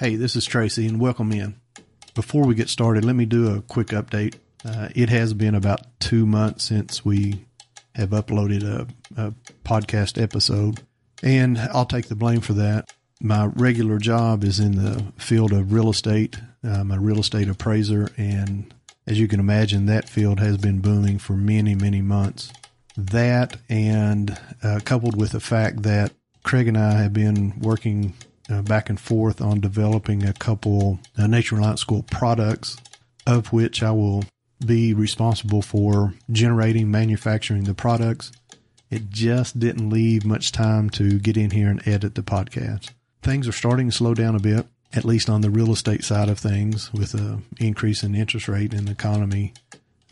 Hey, this is Tracy, and welcome in. Before we get started, let me do a quick update. Uh, it has been about two months since we have uploaded a, a podcast episode, and I'll take the blame for that. My regular job is in the field of real estate. I'm a real estate appraiser, and as you can imagine, that field has been booming for many, many months. That, and uh, coupled with the fact that Craig and I have been working uh, back and forth on developing a couple uh, Nature Reliance School products, of which I will be responsible for generating, manufacturing the products. It just didn't leave much time to get in here and edit the podcast. Things are starting to slow down a bit, at least on the real estate side of things, with an increase in interest rate and the economy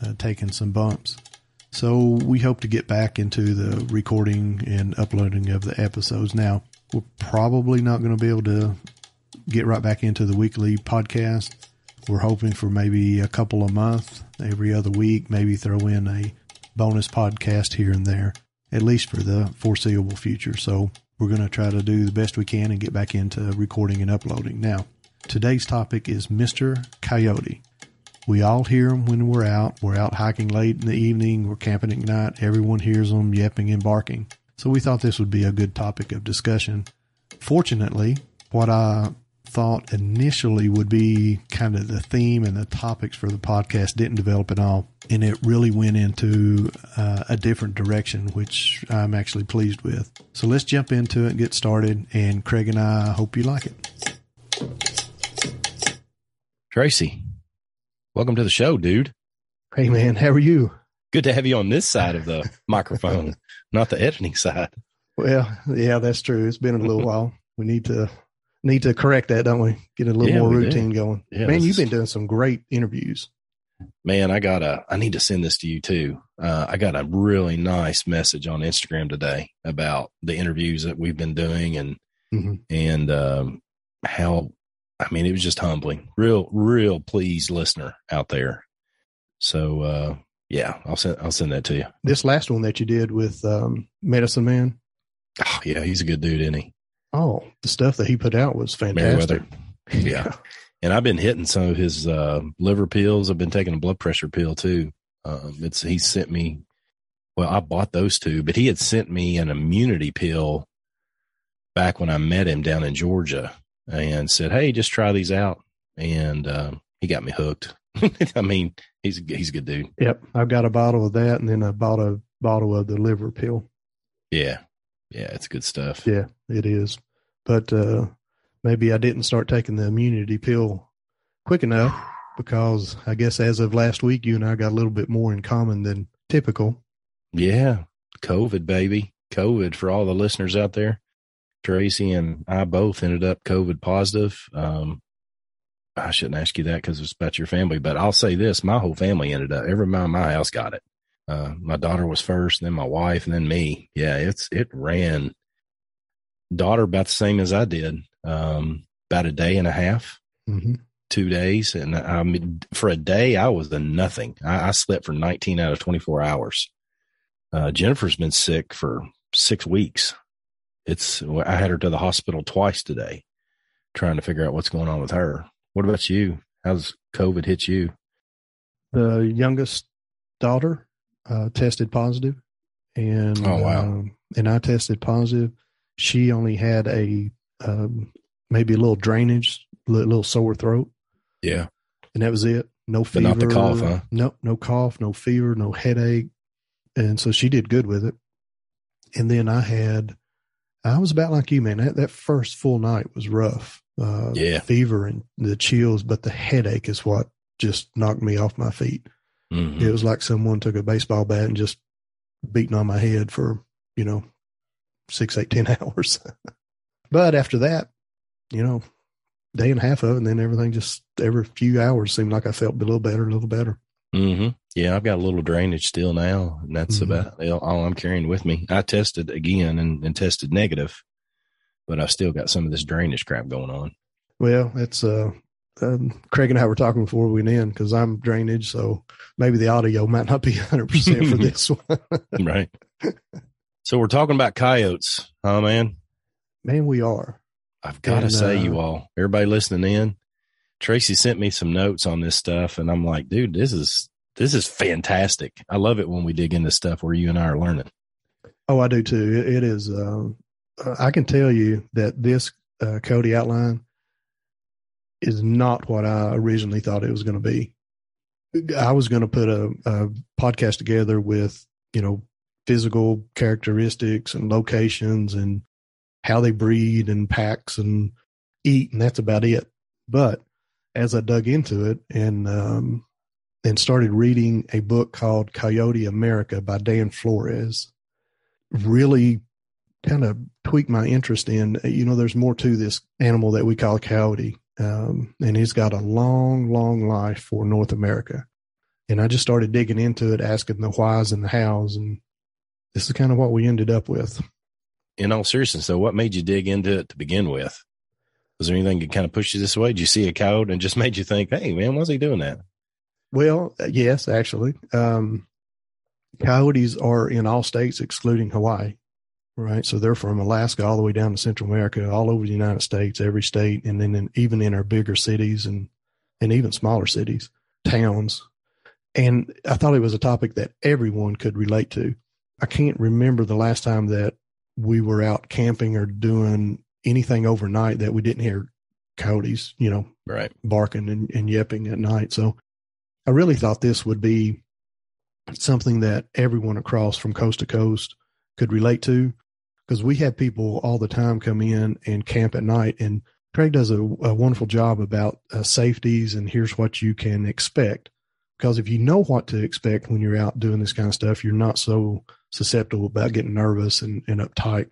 uh, taking some bumps. So we hope to get back into the recording and uploading of the episodes. Now, we're probably not going to be able to get right back into the weekly podcast. We're hoping for maybe a couple a month, every other week, maybe throw in a bonus podcast here and there, at least for the foreseeable future. So we're going to try to do the best we can and get back into recording and uploading. Now, today's topic is Mr. Coyote. We all hear him when we're out. We're out hiking late in the evening. We're camping at night. Everyone hears them yapping and barking. So we thought this would be a good topic of discussion. Fortunately, what I thought initially would be kind of the theme and the topics for the podcast didn't develop at all. And it really went into uh, a different direction, which I'm actually pleased with. So let's jump into it and get started. And Craig and I hope you like it. Tracy, welcome to the show, dude. Hey, man. How are you? Good to have you on this side of the microphone not the editing side. Well, yeah, that's true. It's been a little while. We need to need to correct that, don't we? Get a little yeah, more routine do. going. Yeah, man, you've been doing some great interviews. Man, I got a. I need to send this to you too. Uh, I got a really nice message on Instagram today about the interviews that we've been doing and mm-hmm. and um, how. I mean, it was just humbling. Real, real pleased listener out there. So uh, yeah, I'll send I'll send that to you. This last one that you did with um, Medicine Man. Oh yeah, he's a good dude, isn't he? Oh, the stuff that he put out was fantastic. Yeah. and I've been hitting some of his uh, liver pills. I've been taking a blood pressure pill too. Um, it's he sent me. Well, I bought those two, but he had sent me an immunity pill back when I met him down in Georgia, and said, "Hey, just try these out." And uh, he got me hooked. I mean, he's he's a good dude. Yep, I've got a bottle of that, and then I bought a bottle of the liver pill. Yeah, yeah, it's good stuff. Yeah, it is. But uh, maybe I didn't start taking the immunity pill quick enough because I guess as of last week, you and I got a little bit more in common than typical. Yeah, COVID, baby, COVID for all the listeners out there. Tracy and I both ended up COVID positive. Um, I shouldn't ask you that because it's about your family, but I'll say this: my whole family ended up. Everyone in my house got it. Uh, my daughter was first, then my wife, and then me. Yeah, it's it ran. Daughter about the same as I did. Um, about a day and a half. Mm-hmm. two days, and I mean, for a day I was a nothing. I, I slept for 19 out of 24 hours. Uh, Jennifer's been sick for six weeks. It's I had her to the hospital twice today, trying to figure out what's going on with her. What about you? How's COVID hit you? The youngest daughter uh, tested positive, and oh wow, um, and I tested positive. She only had a um, maybe a little drainage, a little sore throat. Yeah, and that was it. No fever, but not the cough, huh? No, no cough, no fever, no headache, and so she did good with it. And then I had, I was about like you, man. That that first full night was rough. Uh, yeah, fever and the chills, but the headache is what just knocked me off my feet. Mm-hmm. It was like someone took a baseball bat and just beating on my head for you know six, eight, ten hours. but after that, you know, day and a half of it, and then everything just every few hours seemed like I felt a little better, a little better. Mm-hmm. Yeah, I've got a little drainage still now, and that's mm-hmm. about all I'm carrying with me. I tested again and, and tested negative, but I've still got some of this drainage crap going on. Well, it's uh, um, Craig and I were talking before we went in because I'm drainage, so maybe the audio might not be 100 percent for this one. right. So we're talking about coyotes, huh, man? Man, we are. I've got to say, uh, you all, everybody listening in, Tracy sent me some notes on this stuff, and I'm like, dude, this is this is fantastic. I love it when we dig into stuff where you and I are learning. Oh, I do too. it, it is. Uh, I can tell you that this uh, Coyote outline is not what I originally thought it was going to be. I was going to put a, a podcast together with you know physical characteristics and locations and how they breed and packs and eat, and that's about it. But as I dug into it and um, and started reading a book called Coyote America by Dan Flores, really kind of tweaked my interest in. You know, there's more to this animal that we call a coyote, um, and he's got a long, long life for North America. And I just started digging into it, asking the whys and the hows, and this is kind of what we ended up with in all seriousness, though, what made you dig into it to begin with? Was there anything that kind of pushed you this way? Did you see a coyote and just made you think, "Hey, man, why's he doing that?" Well, uh, yes, actually, um, coyotes are in all states excluding Hawaii, right? So they're from Alaska all the way down to Central America, all over the United States, every state, and then in, even in our bigger cities and and even smaller cities, towns. And I thought it was a topic that everyone could relate to. I can't remember the last time that we were out camping or doing anything overnight that we didn't hear coyotes, you know, right, barking and, and yipping at night. So I really thought this would be something that everyone across from coast to coast could relate to because we have people all the time come in and camp at night and Craig does a, a wonderful job about uh, safeties and here's what you can expect because if you know what to expect when you're out doing this kind of stuff, you're not so susceptible about getting nervous and, and uptight.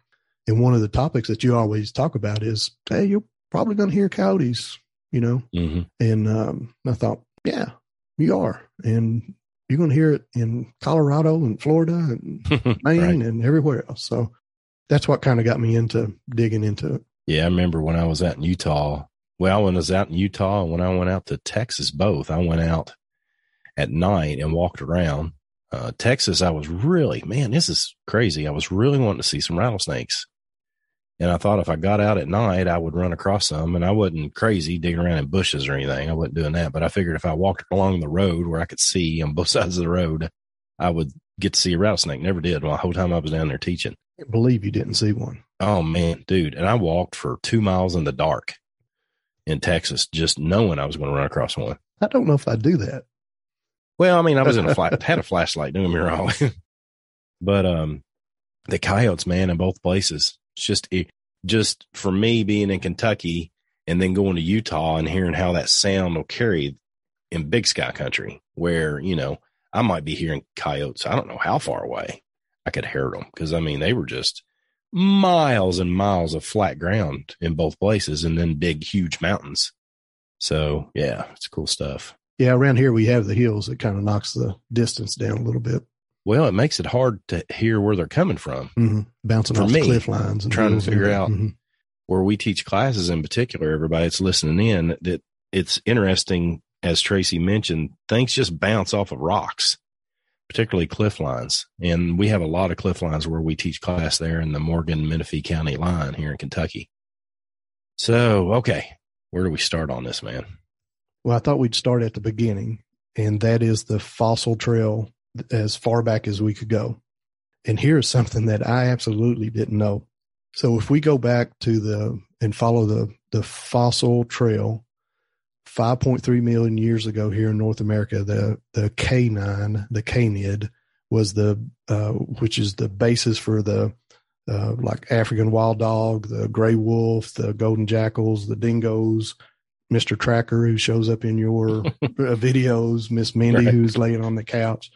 And one of the topics that you always talk about is, hey, you're probably going to hear coyotes, you know? Mm-hmm. And um, I thought, yeah, you are. And you're going to hear it in Colorado and Florida and Maine right. and everywhere else. So that's what kind of got me into digging into it. Yeah, I remember when I was out in Utah. Well, when I was out in Utah and when I went out to Texas, both, I went out at night and walked around uh, Texas, I was really, man, this is crazy. I was really wanting to see some rattlesnakes. And I thought if I got out at night, I would run across some. And I wasn't crazy digging around in bushes or anything. I wasn't doing that. But I figured if I walked along the road where I could see on both sides of the road, I would get to see a rattlesnake. Never did. Well, the whole time I was down there teaching. I believe you didn't see one. Oh, man, dude. And I walked for two miles in the dark in Texas, just knowing I was going to run across one. I don't know if I'd do that. Well, I mean, I was in a flat, had a flashlight. Get me wrong, but um, the coyotes, man, in both places. It's just, it, just for me being in Kentucky and then going to Utah and hearing how that sound will carry in Big Sky Country, where you know I might be hearing coyotes. I don't know how far away I could hear them because I mean they were just miles and miles of flat ground in both places, and then big, huge mountains. So yeah, it's cool stuff. Yeah, around here we have the hills that kind of knocks the distance down a little bit. Well, it makes it hard to hear where they're coming from. Mm-hmm. Bouncing For off me, the cliff lines and trying to figure out mm-hmm. where we teach classes in particular, everybody that's listening in that it's interesting, as Tracy mentioned, things just bounce off of rocks, particularly cliff lines. And we have a lot of cliff lines where we teach class there in the Morgan Menifee County line here in Kentucky. So, okay, where do we start on this, man? Well, I thought we'd start at the beginning, and that is the fossil trail as far back as we could go. And here's something that I absolutely didn't know. So if we go back to the and follow the the fossil trail 5.3 million years ago here in North America, the the canine, the canid, was the uh, which is the basis for the uh, like African wild dog, the gray wolf, the golden jackals, the dingoes, Mister Tracker who shows up in your uh, videos, Miss Mindy right. who's laying on the couch.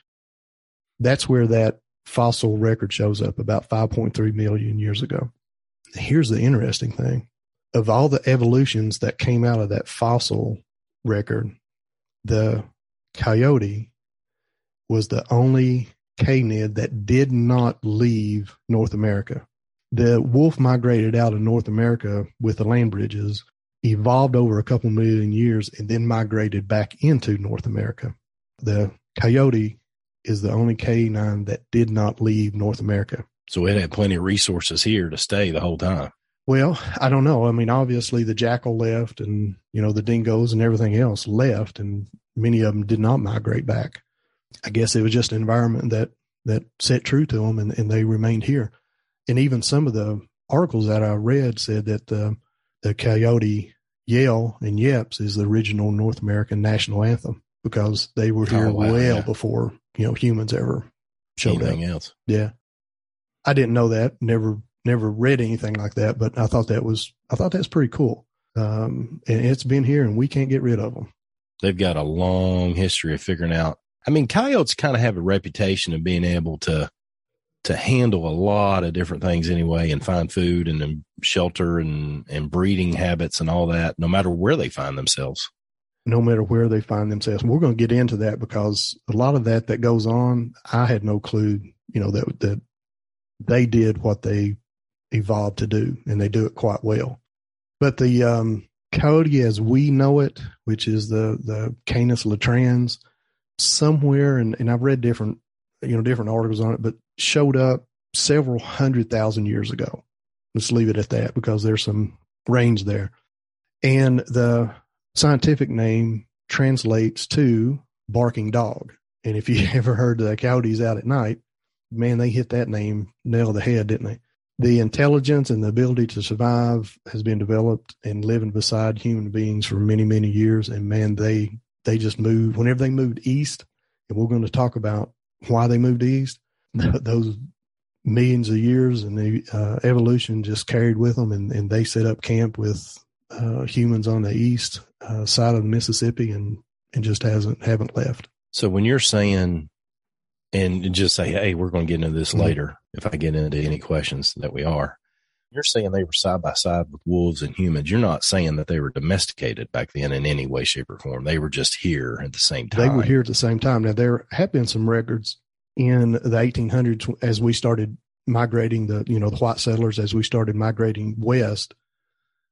That's where that fossil record shows up about 5.3 million years ago. Here's the interesting thing of all the evolutions that came out of that fossil record, the coyote was the only canid that did not leave North America. The wolf migrated out of North America with the land bridges, evolved over a couple million years, and then migrated back into North America. The coyote is the only canine that did not leave North America. So it had plenty of resources here to stay the whole time. Well, I don't know. I mean, obviously the jackal left and, you know, the dingoes and everything else left and many of them did not migrate back. I guess it was just an environment that, that set true to them and, and they remained here. And even some of the articles that I read said that the, the coyote yell and yeps is the original North American national anthem because they were here oh, wow, well yeah. before, you know, humans ever showed Anything up. else. Yeah. I didn't know that. Never never read anything like that, but I thought that was I thought that's pretty cool. Um, and it's been here, and we can't get rid of them. They've got a long history of figuring out. I mean, coyotes kind of have a reputation of being able to to handle a lot of different things anyway, and find food and shelter and and breeding habits and all that, no matter where they find themselves. No matter where they find themselves, and we're going to get into that because a lot of that that goes on, I had no clue. You know that that they did what they evolved to do, and they do it quite well. But the um, coyote as we know it, which is the the Canis latrans, somewhere, and, and I've read different you know different articles on it, but showed up several hundred thousand years ago. Let's leave it at that because there's some range there. And the scientific name translates to barking dog. And if you ever heard the coyotes out at night, man, they hit that name nail the head, didn't they? The intelligence and the ability to survive has been developed and living beside human beings for many, many years. And man, they they just moved whenever they moved east, and we're going to talk about why they moved east. Those millions of years and the uh, evolution just carried with them, and, and they set up camp with uh, humans on the east uh, side of the Mississippi, and and just hasn't haven't left. So when you're saying and just say, hey, we're going to get into this mm-hmm. later if I get into any questions that we are. You're saying they were side by side with wolves and humans. You're not saying that they were domesticated back then in any way, shape, or form. They were just here at the same time. They were here at the same time. Now, there have been some records in the 1800s as we started migrating the, you know, the white settlers, as we started migrating west,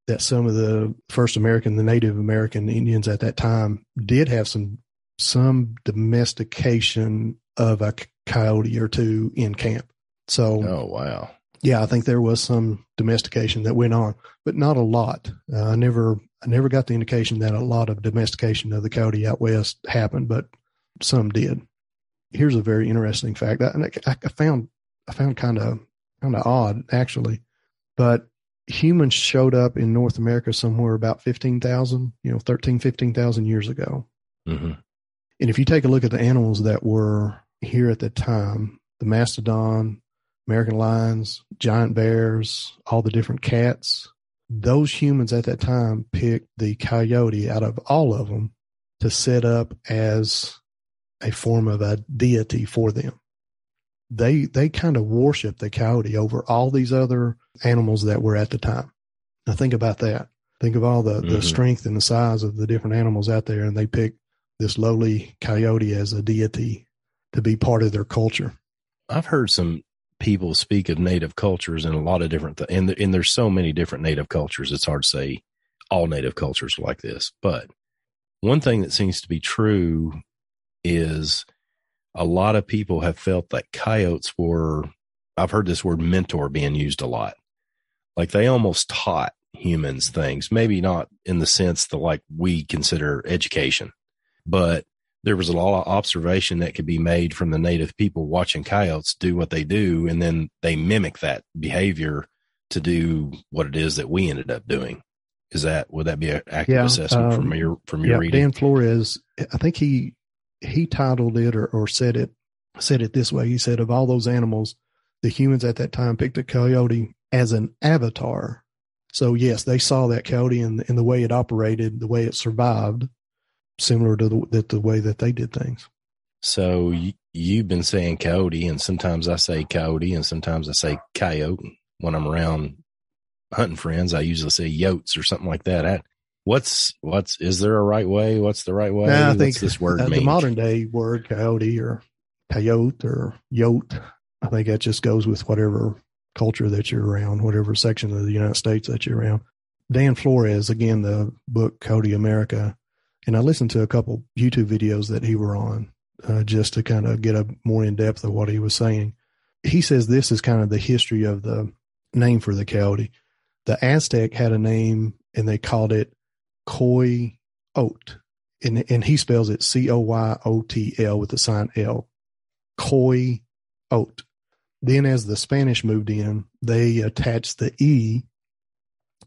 that some of the first American, the Native American Indians at that time did have some some domestication of a coyote or two in camp. So, oh wow, yeah, I think there was some domestication that went on, but not a lot. Uh, I never, I never got the indication that a lot of domestication of the coyote out west happened, but some did. Here's a very interesting fact that I, I found, I found kind of, kind of odd actually, but humans showed up in North America somewhere about 15,000, you know, 13, 15,000 years ago. Mm-hmm. And if you take a look at the animals that were here at the time, the mastodon, American lions, giant bears, all the different cats, those humans at that time picked the coyote out of all of them to set up as a form of a deity for them. They they kind of worship the coyote over all these other animals that were at the time. Now think about that. Think of all the, mm-hmm. the strength and the size of the different animals out there, and they pick this lowly coyote as a deity to be part of their culture. I've heard some people speak of native cultures and a lot of different th- and, and there's so many different native cultures it's hard to say all native cultures are like this but one thing that seems to be true is a lot of people have felt that coyotes were, I've heard this word mentor being used a lot. Like they almost taught humans things, maybe not in the sense that like we consider education, but there was a lot of observation that could be made from the native people watching coyotes do what they do. And then they mimic that behavior to do what it is that we ended up doing. Is that, would that be an accurate yeah, assessment um, from your, from your yeah, reading? Dan Flores, I think he, he titled it or, or said it, said it this way. He said, of all those animals, the humans at that time picked a coyote as an avatar. So yes, they saw that coyote and, and the way it operated, the way it survived similar to the, the, the way that they did things. So you, you've been saying coyote, and sometimes I say coyote, and sometimes I say coyote. When I'm around hunting friends, I usually say yotes or something like that. I, what's what's is there a right way? What's the right way? I think what's this word uh, the modern day word coyote or coyote or yote. I think that just goes with whatever culture that you're around, whatever section of the United States that you're around. Dan Flores, again, the book Coyote America, and I listened to a couple YouTube videos that he were on uh, just to kind of get a more in depth of what he was saying. He says this is kind of the history of the name for the coyote. The Aztec had a name and they called it Coy Oat. And, and he spells it C O Y O T L with the sign L. Coy Oat. Then, as the Spanish moved in, they attached the E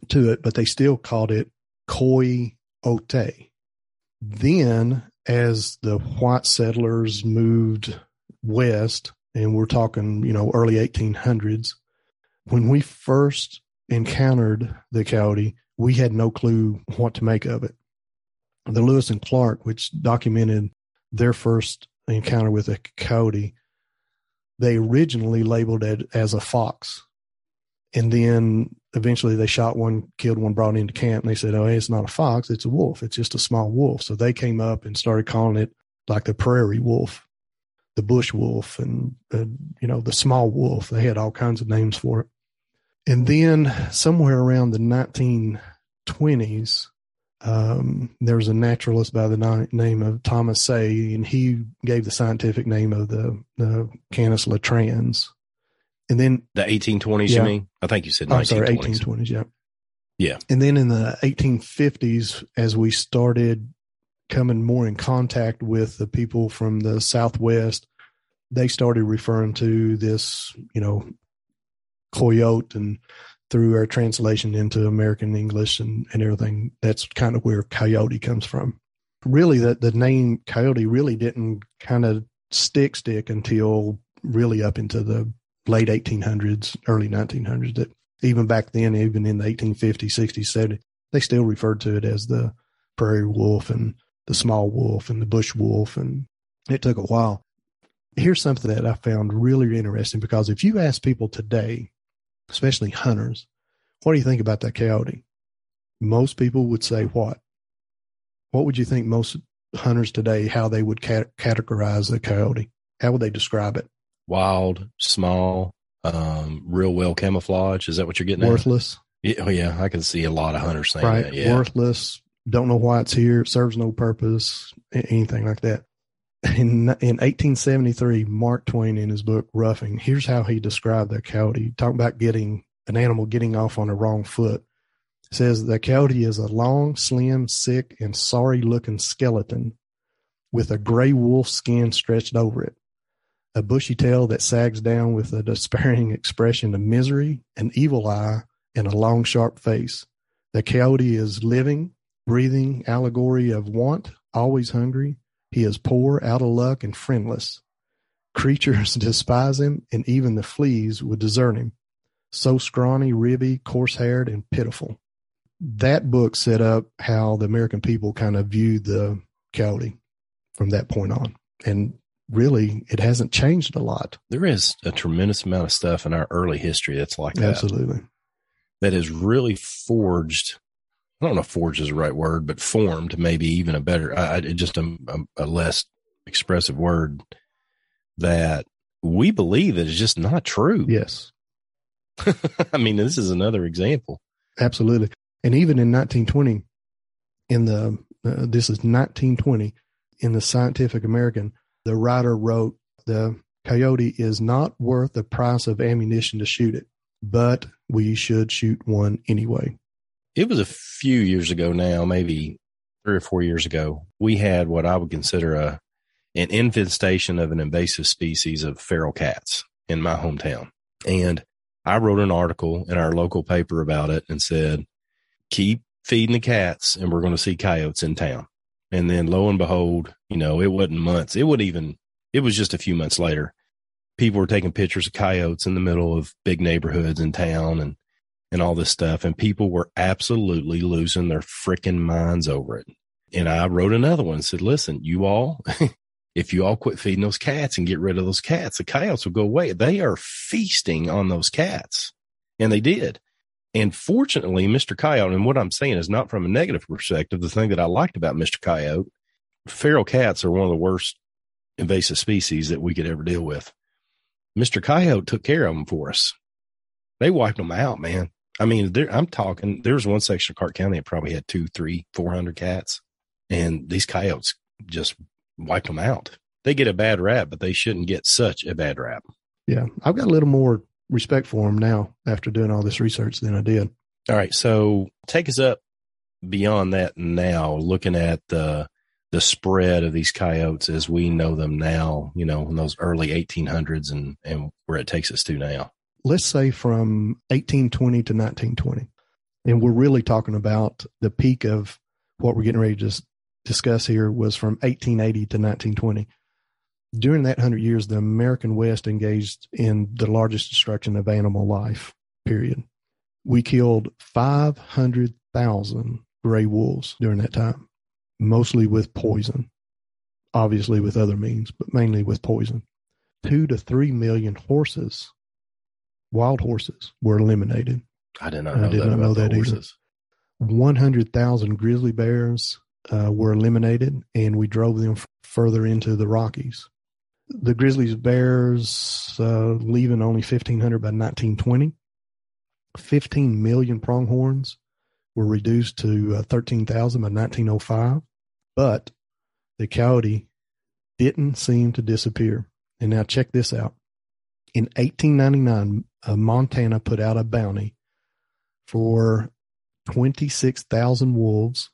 to it, but they still called it Coy Ote. Then, as the white settlers moved west, and we're talking, you know, early 1800s, when we first encountered the coyote, we had no clue what to make of it. The Lewis and Clark, which documented their first encounter with a coyote, they originally labeled it as a fox. And then eventually they shot one, killed one, brought into camp, and they said, "Oh, hey, it's not a fox; it's a wolf. It's just a small wolf." So they came up and started calling it like the prairie wolf, the bush wolf, and uh, you know the small wolf. They had all kinds of names for it. And then somewhere around the 1920s, um, there was a naturalist by the name of Thomas Say, and he gave the scientific name of the, the Canis latrans. And then the 1820s, yeah, you mean? I think you said 1920s. I'm sorry, 1820s, yeah. Yeah. And then in the 1850s, as we started coming more in contact with the people from the Southwest, they started referring to this, you know, coyote and through our translation into American English and, and everything, that's kind of where coyote comes from. Really, that the name coyote really didn't kind of stick stick until really up into the late 1800s, early 1900s. That even back then, even in the 1850s, 60s, 70s, they still referred to it as the prairie wolf and the small wolf and the bush wolf. And it took a while. Here's something that I found really interesting because if you ask people today, especially hunters, what do you think about that coyote? Most people would say what? What would you think most hunters today, how they would cat- categorize a coyote? How would they describe it? Wild, small, um, real well camouflage. Is that what you're getting Worthless. at? Yeah, oh yeah, I can see a lot of hunters saying right. that. Yeah. Worthless. Don't know why it's here. It Serves no purpose. Anything like that. In, in 1873, Mark Twain in his book Roughing, here's how he described the coyote. Talking about getting an animal getting off on the wrong foot. says the coyote is a long, slim, sick, and sorry looking skeleton with a gray wolf skin stretched over it a bushy tail that sags down with a despairing expression of misery, an evil eye, and a long, sharp face. The coyote is living, breathing allegory of want, always hungry. He is poor, out of luck, and friendless. Creatures despise him, and even the fleas would desert him. So scrawny, ribby, coarse haired, and pitiful. That book set up how the American people kind of viewed the coyote from that point on. And really it hasn't changed a lot. There is a tremendous amount of stuff in our early history that's like that. Absolutely. That is really forged. I don't know if forged is the right word, but formed maybe even a better, I, just a, a, a less expressive word that we believe that is just not true. Yes. I mean, this is another example. Absolutely. And even in 1920, in the uh, this is 1920 in the Scientific American. The writer wrote, The coyote is not worth the price of ammunition to shoot it, but we should shoot one anyway. It was a few years ago now, maybe three or four years ago. We had what I would consider a an infestation of an invasive species of feral cats in my hometown. And I wrote an article in our local paper about it and said, keep feeding the cats and we're going to see coyotes in town. And then lo and behold, you know, it wasn't months. It would even, it was just a few months later. People were taking pictures of coyotes in the middle of big neighborhoods in town and, and all this stuff. And people were absolutely losing their freaking minds over it. And I wrote another one and said, listen, you all, if you all quit feeding those cats and get rid of those cats, the coyotes will go away. They are feasting on those cats. And they did. And fortunately, Mr. Coyote, and what I'm saying is not from a negative perspective. The thing that I liked about Mr. Coyote, feral cats are one of the worst invasive species that we could ever deal with. Mr. Coyote took care of them for us. They wiped them out, man. I mean, I'm talking, there was one section of Clark County that probably had two, three, four hundred cats. And these coyotes just wiped them out. They get a bad rap, but they shouldn't get such a bad rap. Yeah. I've got a little more respect for them now after doing all this research than I did. All right. So take us up beyond that now, looking at the, the spread of these coyotes as we know them now, you know, in those early 1800s and, and where it takes us to now. Let's say from 1820 to 1920. And we're really talking about the peak of what we're getting ready to discuss here was from 1880 to 1920. During that 100 years, the American West engaged in the largest destruction of animal life, period. We killed 500,000 gray wolves during that time, mostly with poison, obviously with other means, but mainly with poison. Two to three million horses, wild horses, were eliminated. I did not know, I did that, not know that either. 100,000 grizzly bears uh, were eliminated, and we drove them f- further into the Rockies. The Grizzlies Bears uh, leaving only 1,500 by 1920. 15 million pronghorns were reduced to uh, 13,000 by 1905. But the coyote didn't seem to disappear. And now check this out. In 1899, uh, Montana put out a bounty for 26,000 wolves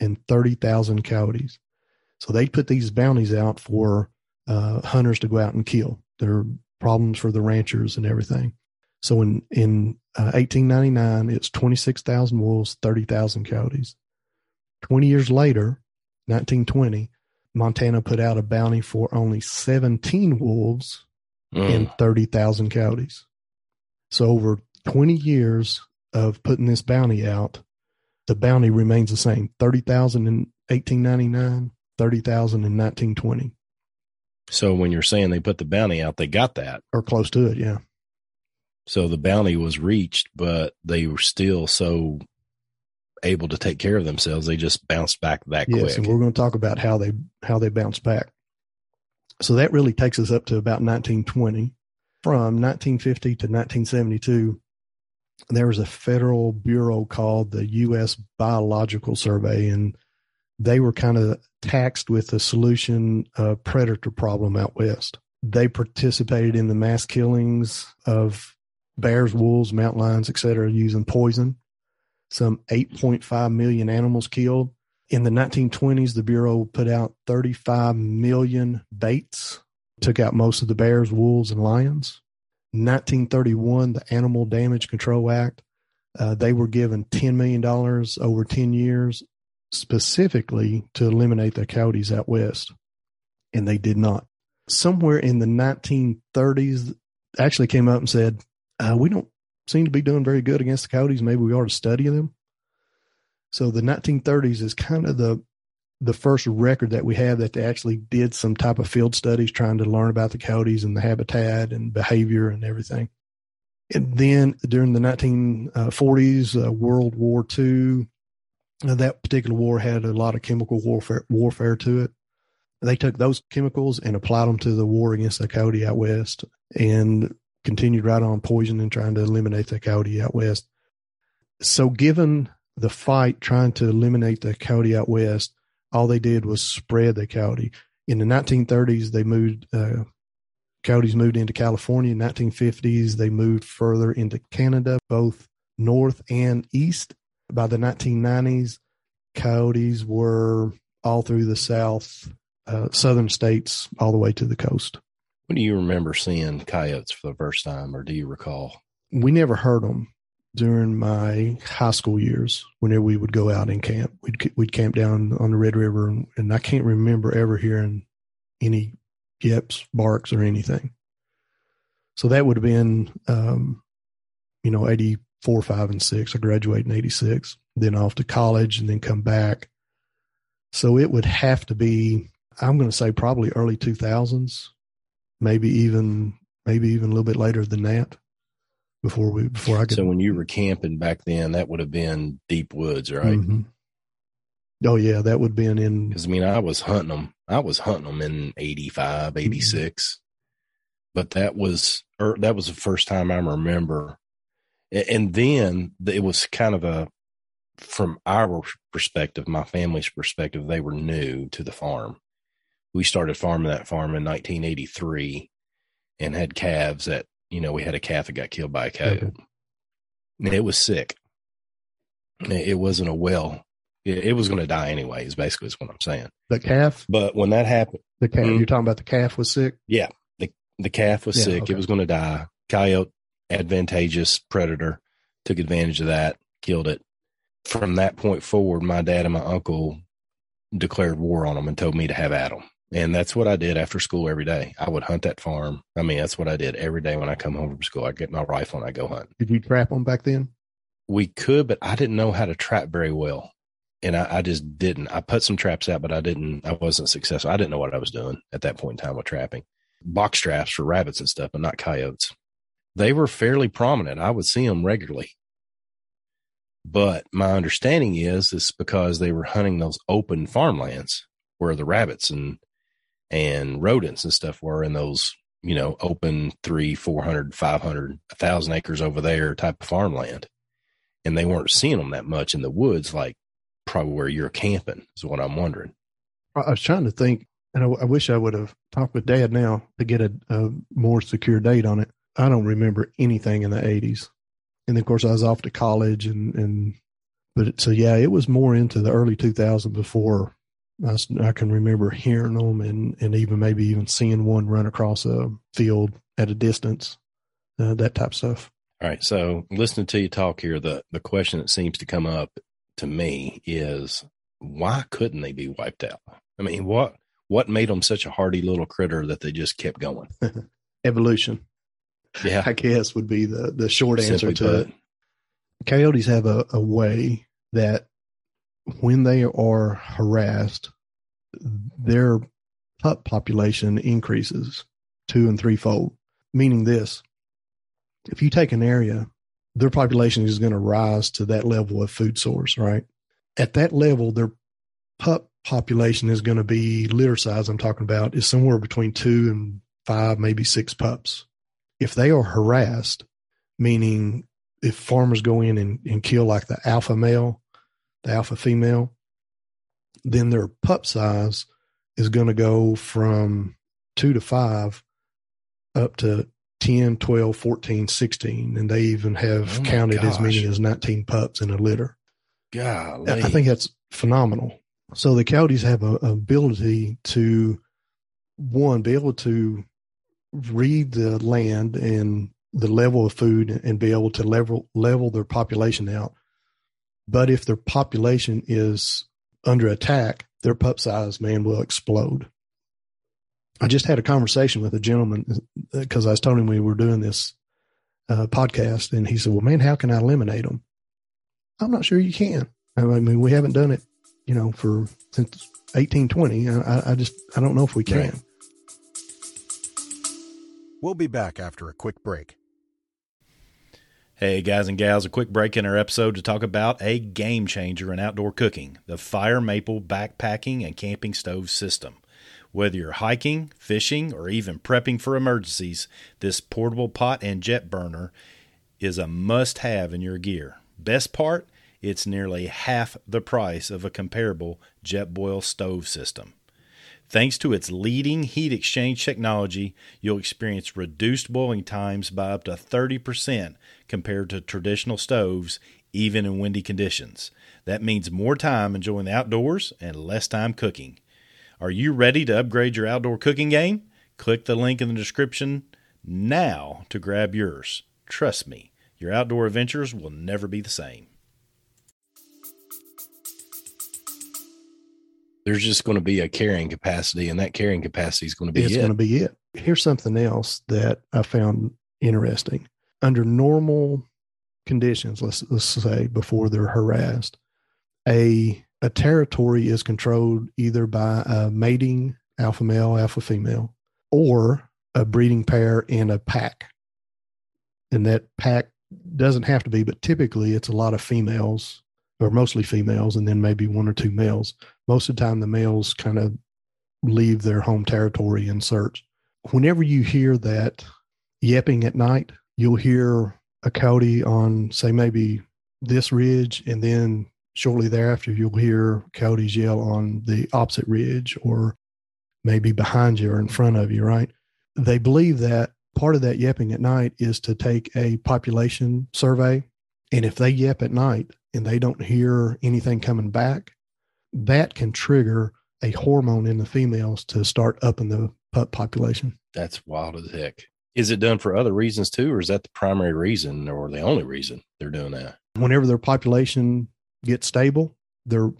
and 30,000 coyotes. So they put these bounties out for uh, hunters to go out and kill. There are problems for the ranchers and everything. So in in uh, 1899, it's 26,000 wolves, 30,000 coyotes. 20 years later, 1920, Montana put out a bounty for only 17 wolves mm. and 30,000 coyotes. So over 20 years of putting this bounty out, the bounty remains the same 30,000 in 1899, 30,000 in 1920. So when you're saying they put the bounty out, they got that or close to it, yeah. So the bounty was reached, but they were still so able to take care of themselves. They just bounced back that yes, quick. and we're going to talk about how they how they bounced back. So that really takes us up to about 1920. From 1950 to 1972, there was a federal bureau called the U.S. Biological Survey, and they were kind of taxed with the solution uh, predator problem out west. They participated in the mass killings of bears, wolves, mountain lions, etc., using poison. Some 8.5 million animals killed. In the 1920s, the Bureau put out 35 million baits, took out most of the bears, wolves, and lions. 1931, the Animal Damage Control Act, uh, they were given $10 million over 10 years specifically to eliminate the coyotes out west, and they did not. Somewhere in the 1930s, actually came up and said, uh, "We don't seem to be doing very good against the coyotes. Maybe we ought to study them." So the 1930s is kind of the the first record that we have that they actually did some type of field studies trying to learn about the coyotes and the habitat and behavior and everything. And then during the 1940s, uh, World War II, that particular war had a lot of chemical warfare warfare to it. They took those chemicals and applied them to the war against the coyote out west, and continued right on poisoning, trying to eliminate the coyote out west. So, given the fight trying to eliminate the coyote out west, all they did was spread the coyote. In the 1930s, they moved, uh, coyotes moved into California. In 1950s, they moved further into Canada, both north and east. By the 1990s, coyotes were all through the south, uh, southern states, all the way to the coast. When do you remember seeing coyotes for the first time, or do you recall? We never heard them during my high school years. Whenever we would go out and camp, we'd we'd camp down on the Red River, and, and I can't remember ever hearing any yips, barks, or anything. So that would have been, um, you know, 84, 5, and 6. I graduated in 86, then off to college and then come back. So it would have to be, I'm going to say probably early 2000s, maybe even, maybe even a little bit later than that before we, before I could. So when you were camping back then, that would have been deep woods, right? Mhm. Oh yeah, that would have been in, Because I mean, I was hunting them. I was hunting them in 85, 86. But that was, or that was the first time I remember. And then it was kind of a, from our perspective, my family's perspective, they were new to the farm. We started farming that farm in 1983 and had calves that, you know, we had a calf that got killed by a coyote. And it was sick. It wasn't a well, it, it was going to die anyway, is basically is what I'm saying. the calf, But when that happened, the calf, Mhm. you're talking about the calf was sick. Yeah. The the calf was Yeah, sick. okay. It was going to die. Coyote, advantageous predator, took advantage of that, killed it. From that point forward, my dad and my uncle declared war on them and told me to have at them. And that's what I did after school every day. I would hunt that farm. I mean, that's what I did every day when I come home from school. I'd get my rifle and I'd go hunt. Did you trap them back then? We could, but I didn't know how to trap very well. And I, I just didn't. I put some traps out, but I didn't, I wasn't successful. I didn't know what I was doing at that point in time with trapping. Box traps for rabbits and stuff, but not coyotes. They were fairly prominent. I would see them regularly. But my understanding is it's because they were hunting those open farmlands where the rabbits and and rodents and stuff were in those, you know, open three, four hundred, five hundred, a thousand acres over there type of farmland. And they weren't seeing them that much in the woods, like probably where you're camping, is what I'm wondering. I was trying to think, and I, I wish I would have talked with Dad now to get a, a more secure date on it. I don't remember anything in the '80s, and of course I was off to college, and and but so yeah, it was more into the early 2000s before I can remember hearing them, and and even maybe even seeing one run across a field at a distance, uh, that type of stuff. All right. So listening to you talk here, the, the question that seems to come up to me is why couldn't they be wiped out? I mean, what, what made them such a hardy little critter that they just kept going? Evolution, Yeah. I guess, would be the the short answer Simply to put. it. coyotes have a, a way that when they are harassed, their pup population increases two and threefold. Meaning this, if you take an area, their population is going to rise to that level of food source, right? At that level, their pup population is going to be litter size I'm talking about is somewhere between two and five, maybe six pups. If they are harassed, meaning if farmers go in and, and kill like the alpha male, the alpha female, then their pup size is going to go from two to five up to 10, 12, 14, 16. And they even have Oh counted as many as 19 pups in a litter. Golly. I think that's phenomenal. So the coyotes have a, a ability to one be able to read the land and the level of food and be able to level level their population out. But if their population is under attack, their pup size man will explode. I just had a conversation with a gentleman because I was telling him we were doing this uh, podcast, and he said, "Well, man, how can I eliminate them?" I'm not sure you can. I mean, we haven't done it, you know, for since 1820. I, I just, I don't know if we can. Right. We'll be back after a quick break. Hey, guys and gals, a quick break in our episode to talk about a game changer in outdoor cooking the Fire Maple Backpacking and Camping Stove System. Whether you're hiking, fishing, or even prepping for emergencies, this portable pot and jet burner is a must have in your gear. Best part, it's nearly half the price of a comparable Jetboil stove system. Thanks to its leading heat exchange technology, you'll experience reduced boiling times by up to 30% compared to traditional stoves, even in windy conditions. That means more time enjoying the outdoors and less time cooking. Are you ready to upgrade your outdoor cooking game? Click the link in the description now to grab yours. Trust me, your outdoor adventures will never be the same. There's just going to be a carrying capacity, and that carrying capacity is going to be it's it. going to be it. Here's something else that I found interesting. Under normal conditions, let's let's say before they're harassed, a a territory is controlled either by a mating alpha male, alpha female, or a breeding pair in a pack. And that pack doesn't have to be, but typically it's a lot of females or mostly females, and then maybe one or two males. Most of the time, the males kind of leave their home territory in search. Whenever you hear that yapping at night, you'll hear a coyote on, say, maybe this ridge, and then shortly thereafter, you'll hear coyotes yell on the opposite ridge or maybe behind you or in front of you, right? They believe that part of that yapping at night is to take a population survey. And if they yap at night and they don't hear anything coming back, that can trigger a hormone in the females to start up in the pup population. That's wild as heck. Is it done for other reasons too, or is that the primary reason or the only reason they're doing that? Whenever their population gets stable, their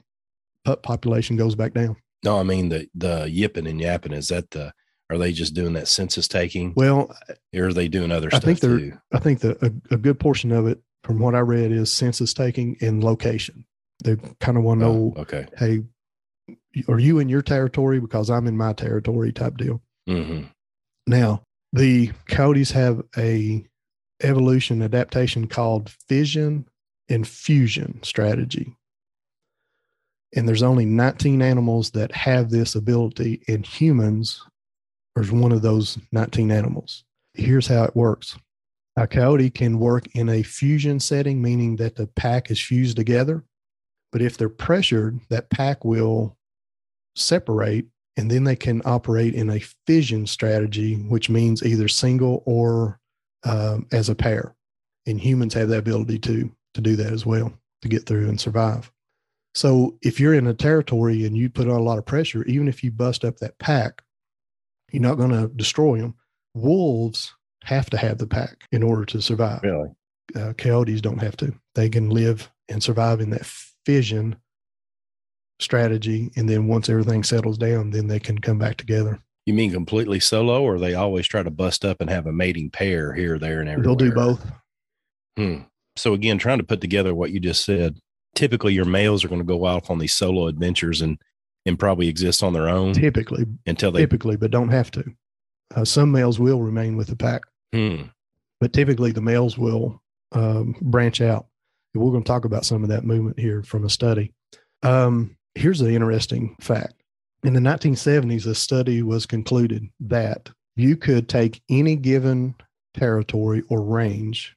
pup population goes back down. No, I mean the the yipping and yapping. Is that the? Are they just doing that census taking, Well, or are they doing other I stuff think they're- too? I think that a, a good portion of it, from what I read, is census taking and location. They kind of want to know, Oh, okay. hey, are you in your territory because I'm in my territory type deal. hmm Now, the coyotes have a evolution adaptation called fission and fusion strategy. And there's only 19 animals that have this ability, and humans are one of those 19 animals. Here's how it works. A coyote can work in a fusion setting, meaning that the pack is fused together. But if they're pressured, that pack will separate and then they can operate in a fission strategy, which means either single or um, as a pair. And humans have the ability to to do that as well to get through and survive. So if you're in a territory and you put on a lot of pressure, even if you bust up that pack, you're not going to destroy them. Wolves have to have the pack in order to survive. Really? Uh, coyotes don't have to. They can live and survive in that fission strategy, and then once everything settles down, then they can come back together. You mean completely solo, or they always try to bust up and have a mating pair here, there, and everywhere? They'll do both. Hmm. So again, trying to put together what you just said. Typically, your males are going to go off on these solo adventures and and probably exist on their own Typically, until they. typically, but don't have to. Uh, some males will remain with the pack, Hmm. but typically the males will um, branch out. And we're going to talk about some of that movement here from a study. Um, here's an interesting fact. In the 1970s, a study was concluded that you could take any given territory or range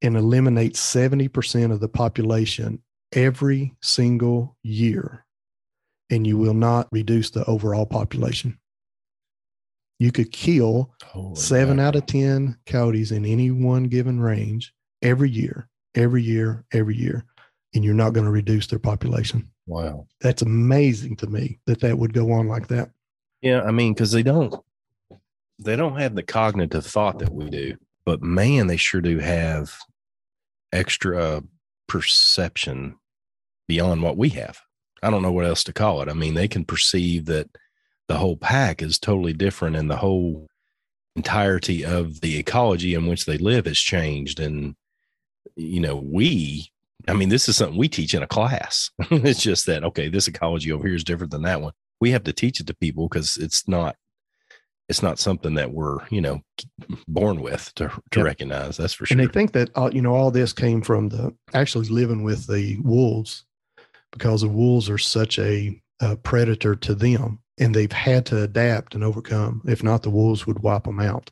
and eliminate 70% of the population every single year, and you will not reduce the overall population. You could kill Holy seven mackerel. out of 10 coyotes in any one given range every year, every year, every year, and you're not going to reduce their population. Wow. That's amazing to me that that would go on like that. Yeah, I mean, because they don't they don't have the cognitive thought that we do, but man, they sure do have extra perception beyond what we have. I don't know what else to call it. I mean, they can perceive that the whole pack is totally different and the whole entirety of the ecology in which they live has changed. And, you know, we, I mean, this is something we teach in a class. it's just that, okay, this ecology over here is different than that one. We have to teach it to people because it's not, it's not something that we're, you know, born with to, to Yep. recognize. That's for sure. And they think that, uh, you know, all this came from the actually living with the wolves because the wolves are such a, uh predator to them and they've had to adapt and overcome. If not, the wolves would wipe them out.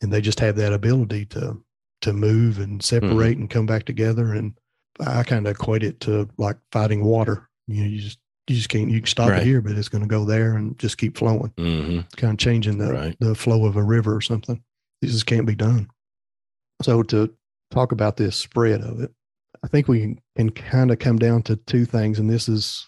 And they just have that ability to, to move and separate and come back together. And I kind of equate it to like fighting water. You know, you just you just can't you can stop Right. it here, but it's going to go there and just keep flowing. hmm kind of changing the, Right. the flow of a river or something. This just can't be done. So to talk about this spread of it, I think we can kind of come down to two things, and this is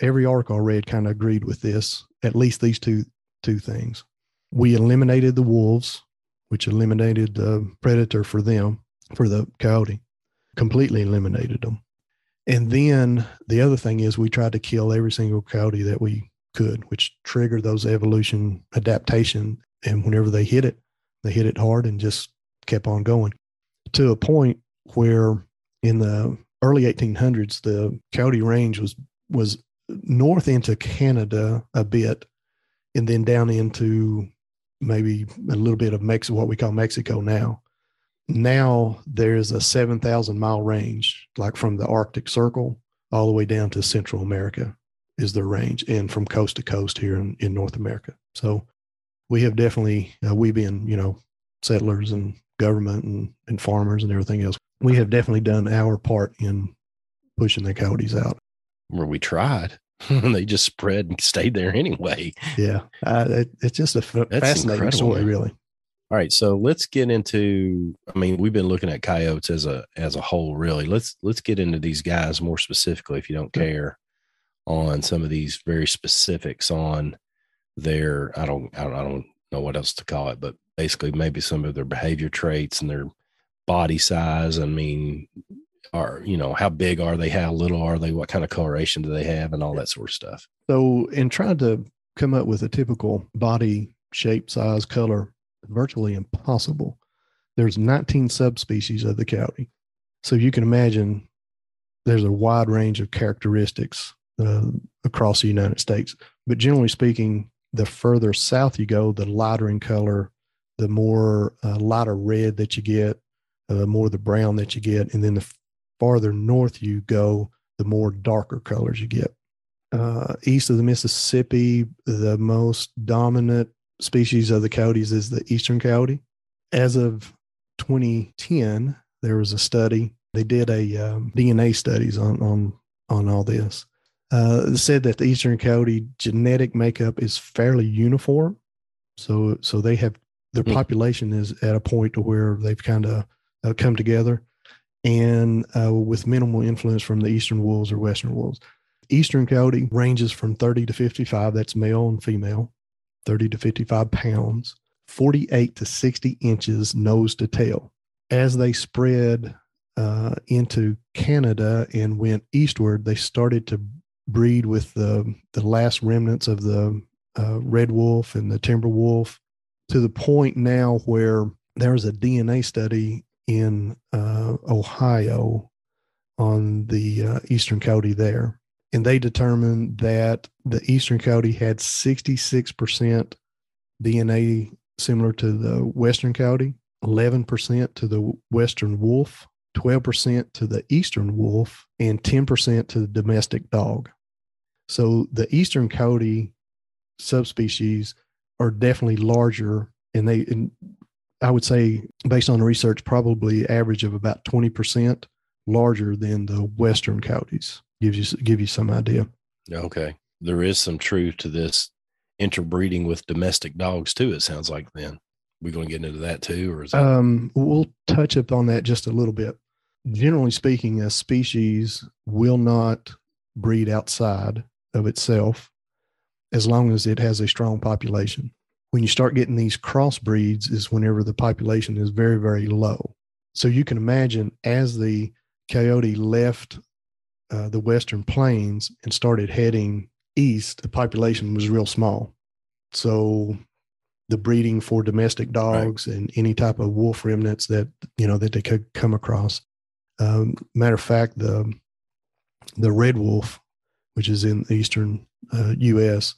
every article I read kind of agreed with this. At least these two two things. We eliminated the wolves, which eliminated the predator for them for the coyote, completely eliminated them. And then the other thing is we tried to kill every single coyote that we could, which triggered those evolution adaptation. And whenever they hit it, they hit it hard and just kept on going to a point where in the early 1800s, the coyote range was, was north into Canada a bit and then down into maybe a little bit of Mexico, what we call Mexico now. Now there's a 7,000 mile range, like from the Arctic Circle all the way down to Central America is the range and from coast to coast here in, in North America. So we have definitely, uh, we being, you know, settlers and government and, and farmers and everything else, we have definitely done our part in pushing the coyotes out. Where we tried, they just spread and stayed there anyway. Yeah. Uh, it, it's just a f- fascinating story, man. really. All right, so let's get into. I mean, we've been looking at coyotes as a as a whole, really. Let's let's get into these guys more specifically, if you don't care, on some of these very specifics on their. I don't I don't, I don't know what else to call it, but basically maybe some of their behavior traits and their body size. I mean, are you know how big are they? How little are they? What kind of coloration do they have, and all that sort of stuff. So, in trying to come up with a typical body shape, size, color, virtually impossible. There's 19 subspecies of the coyote. So you can imagine there's a wide range of characteristics uh, across the United States. But generally speaking, the further south you go, the lighter in color, the more uh, lighter red that you get, uh, the more the brown that you get. And then the farther north you go, the more darker colors you get uh, east of the Mississippi, the most dominant species of the coyotes is the eastern coyote. As of 2010, there was a study. They did a um, DNA studies on on on all this. Uh, it said that the eastern coyote genetic makeup is fairly uniform. So so they have their Hmm. population is at a point to where they've kind of uh, come together, and uh, with minimal influence from the eastern wolves or western wolves. Eastern coyote ranges from 30 to 55, that's male and female, 30 to 55 pounds, 48 to 60 inches nose to tail. As they spread uh, into Canada and went eastward, they started to breed with the, the last remnants of the uh, red wolf and the timber wolf to the point now where there was a DNA study in uh, Ohio on the uh, eastern coyote there and they determined that the eastern coyote had 66% DNA similar to the western coyote, 11% to the western wolf, 12% to the eastern wolf, and 10% to the domestic dog. So the eastern coyote subspecies are definitely larger, and they, and I would say, based on the research, probably average of about 20% larger than the western coyotes gives you give you some idea. Okay. There is some truth to this interbreeding with domestic dogs too, it sounds like then. We're going to get into that too, or is that Um, we'll touch up on that just a little bit. Generally speaking, a species will not breed outside of itself as long as it has a strong population. When you start getting these crossbreeds, is whenever the population is very, very low. So you can imagine as the coyote left uh, the western plains and started heading east, the population was real small. So the breeding for domestic dogs and any type of wolf remnants that you know that they could come across. Um, matter of fact, the the red wolf, which is in the eastern uh, U.S.,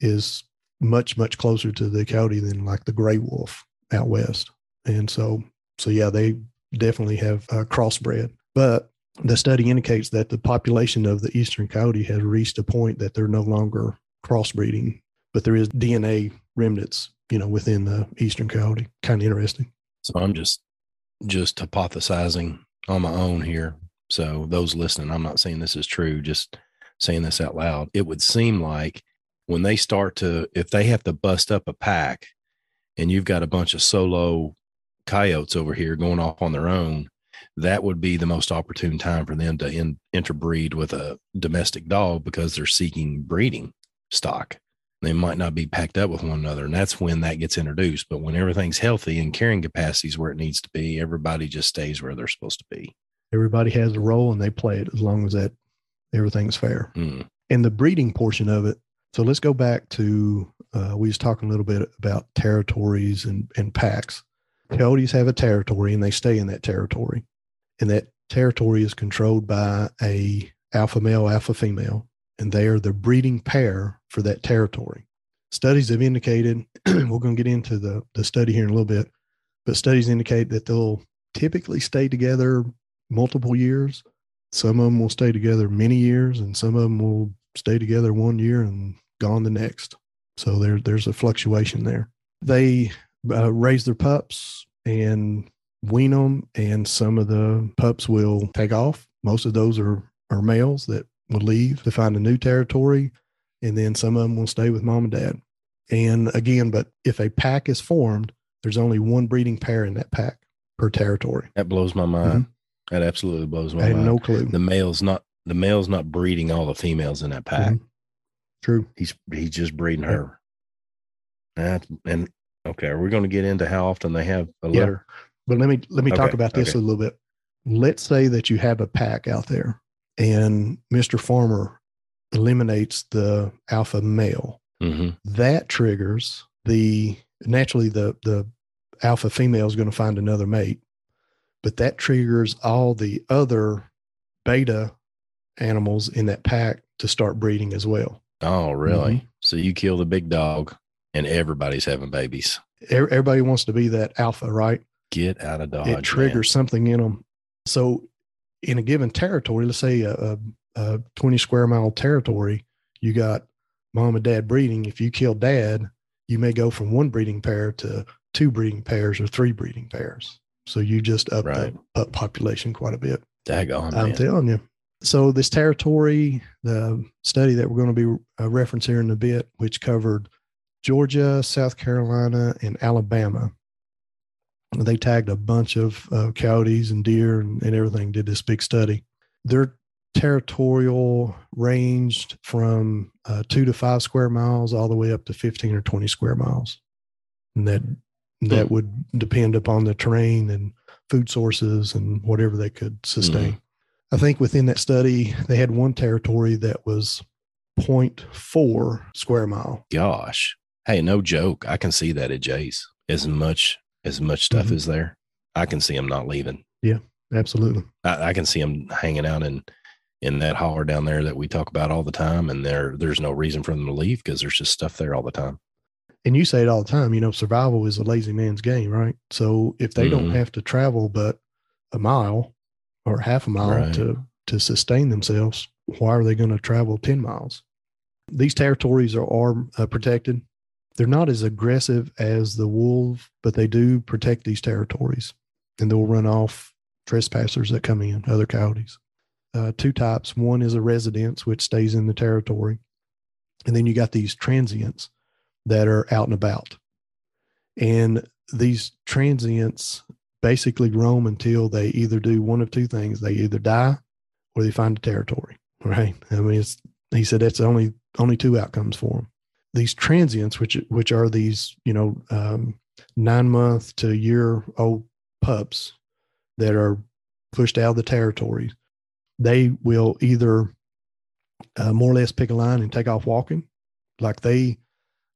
is much much closer to the coyote than like the gray wolf out west. And so so yeah, they definitely have uh, crossbred. But the study indicates that the population of the eastern coyote has reached a point that they're no longer crossbreeding, but there is DNA remnants, you know, within the eastern coyote. Kind of interesting. so I'm just just hypothesizing on my own here. So those listening, I'm not saying this is true, just saying this out loud. It would seem like when they start to, if they have to bust up a pack and you've got a bunch of solo coyotes over here going off on their own, that would be the most opportune time for them to in, interbreed with a domestic dog because they're seeking breeding stock. They might not be packed up with one another, and that's when that gets introduced. But when everything's healthy and carrying capacity is where it needs to be, everybody just stays where they're supposed to be. Everybody has a role and they play it as long as that everything's fair. Mm. And the breeding portion of it. So let's go back to uh, we was talking a little bit about territories and, and packs. Coyotes have a territory and they stay in that territory. And that territory is controlled by a alpha male, alpha female, and they are the breeding pair for that territory. Studies have indicated, we're going to get into the, the study here in a little bit, but studies indicate that they'll typically stay together multiple years. Some of them will stay together many years, and some of them will stay together one year and gone the next. So there, there's a fluctuation there. They uh, raise their pups and wean them, and some of the pups will take off. Most of those are, are males that will leave to find a new territory, and then some of them will stay with mom and dad. And again, but if a pack is formed, there's only one breeding pair in that pack per territory. That blows my mind. That absolutely blows my I mind. no clue. the male's not the male's not breeding all the females in that pack. Mhm. True. He's he's just breeding her. That and okay, are we going to get into how often they have a Yeah. litter? But let me let me talk about this okay. a little bit. Let's say that you have a pack out there and Mr. Farmer eliminates the alpha male. Mm-hmm. That triggers the naturally the the alpha female is going to find another mate, but that triggers all the other beta animals in that pack to start breeding as well. Oh, really? Mm-hmm. So you kill the big dog, and everybody's having babies. Everybody wants to be that alpha, right? Get out of dodge. it triggers something in them. So, in a given territory, let's say a, a, a 20 square mile territory, you got mom and dad breeding. If you kill dad, you may go from one breeding pair to two breeding pairs or three breeding pairs. So you just up Right. the up population quite a bit. man. Daggone, I'm man. telling you. So this territory, the study that we're going to be uh, referencing here in a bit, which covered Georgia, South Carolina, and Alabama. They tagged a bunch of uh, coyotes and deer and, and everything. Did this big study. Their territorial ranged from uh, two to five square miles all the way up to 15 or 20 square miles. And that that would depend upon the terrain and food sources and whatever they could sustain. I think within that study, they had one territory that was 0.4 square mile. Gosh, hey, no joke. I can see that at Jay's. As much as much stuff Mhm. is there, I can see them not leaving. Yeah, absolutely. I, I can see them hanging out in in that holler down there that we talk about all the time, and there there's no reason for them to leave because there's just stuff there all the time. And you say it all the time, you know, survival is a lazy man's game, right? So if they don't Mhm. have to travel but a mile or half a mile Right. to to sustain themselves, why are they going to travel 10 miles? These territories are, are uh, protected. They're not as aggressive as the wolf, but they do protect these territories and they'll run off trespassers that come in, other coyotes. Uh, two types. One is a residence, which stays in the territory. And then you got these transients that are out and about. And these transients basically roam until they either do one of two things they either die or they find a territory, right? I mean, he said that's only, only two outcomes for them. These transients, which, which are these, you know, um, nine month to year old pups that are pushed out of the territory, they will either uh, more or less pick a line and take off walking. Like they,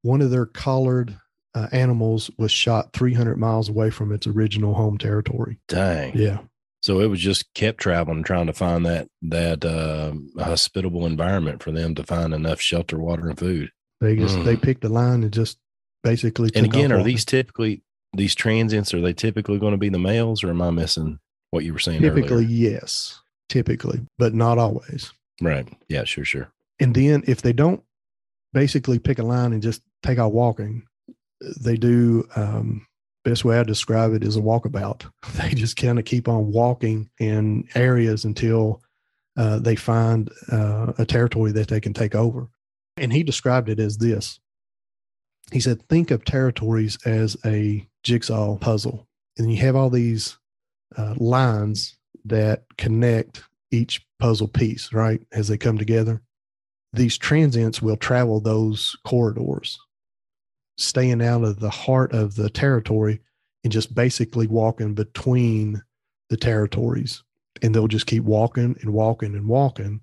one of their collared uh, animals was shot 300 miles away from its original home territory. Dang. Yeah. So it was just kept traveling, trying to find that that uh, hospitable environment for them to find enough shelter, water, and food. They just, they Mm. picked a line and just basically. And again, are these typically these transients? Are they typically going to be the males, or am I missing what you were saying typically, earlier? yes, typically, but not always. Right. Yeah. Sure. Sure. And then if they don't basically pick a line and just take out walking, they do um, best way I describe it is a walkabout. They just kind of keep on walking in areas until uh, they find uh, a territory that they can take over. And he described it as this. He said, think of territories as a jigsaw puzzle. And you have all these uh, lines that connect each puzzle piece, right? As they come together. These transients will travel those corridors, staying out of the heart of the territory and just basically walking between the territories. And they'll just keep walking and walking and walking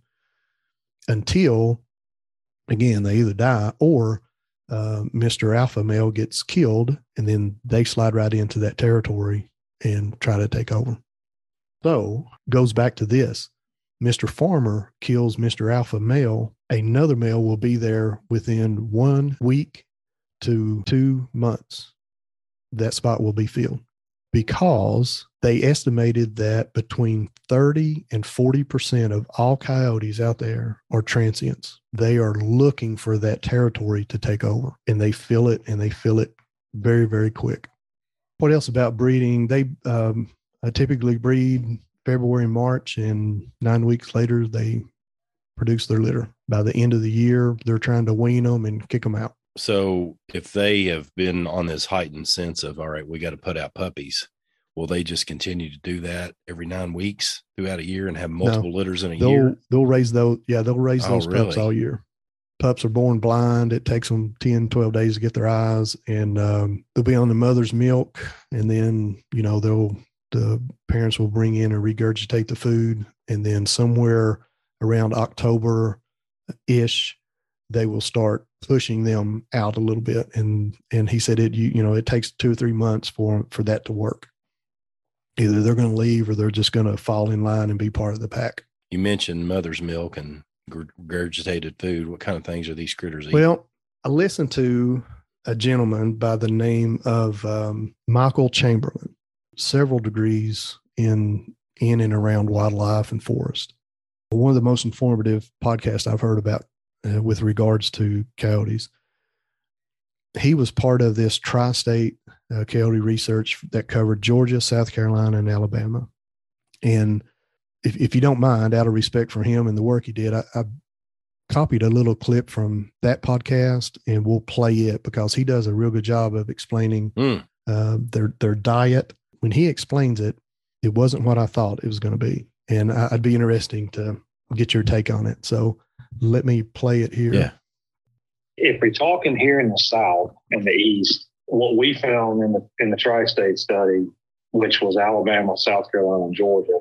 until, again, they either die or uh, Mr. Alpha male gets killed, and then they slide right into that territory and try to take over. So goes back to this. Mr. Farmer kills Mr. Alpha male. Another male will be there within one week to two months. That spot will be filled because they estimated that between 30 and 40% of all coyotes out there are transients. They are looking for that territory to take over and they fill it and they fill it very, very quick. What else about breeding? They um, typically breed February, and March, and nine weeks later, they produce their litter. By the end of the year, they're trying to wean them and kick them out. So if they have been on this heightened sense of, all right, we got to put out puppies, will they just continue to do that every nine weeks throughout a year and have multiple no, litters in a they'll, year? They'll raise those. Yeah, they'll raise oh, those really? pups all year. Pups are born blind. It takes them 10, 12 days to get their eyes and um, they'll be on the mother's milk. And then, you know, they'll, the parents will bring in and regurgitate the food. And then somewhere around October ish, they will start pushing them out a little bit. And and he said it you you know it takes two or three months for for that to work. Either they're going to leave or they're just going to fall in line and be part of the pack. You mentioned mother's milk and regurgitated food. What kind of things are these critters eating? well i listened to a gentleman by the name of um, michael chamberlain several degrees in in and around wildlife and forest. One of the most informative podcasts i've heard about uh, with regards to coyotes. He was part of this tri state uh, coyote research that covered Georgia, South Carolina, and Alabama. And if, if you don't mind, out of respect for him and the work he did, I, I copied a little clip from that podcast and we'll play it because he does a real good job of explaining mm. uh, their their diet. When he explains it, it wasn't what I thought it was going to be, and I, would be interesting to get your take on it. So let me play it here. Yeah. If we're talking here in the South and the East, what we found in the in the tri-state study, which was Alabama, South Carolina, and Georgia,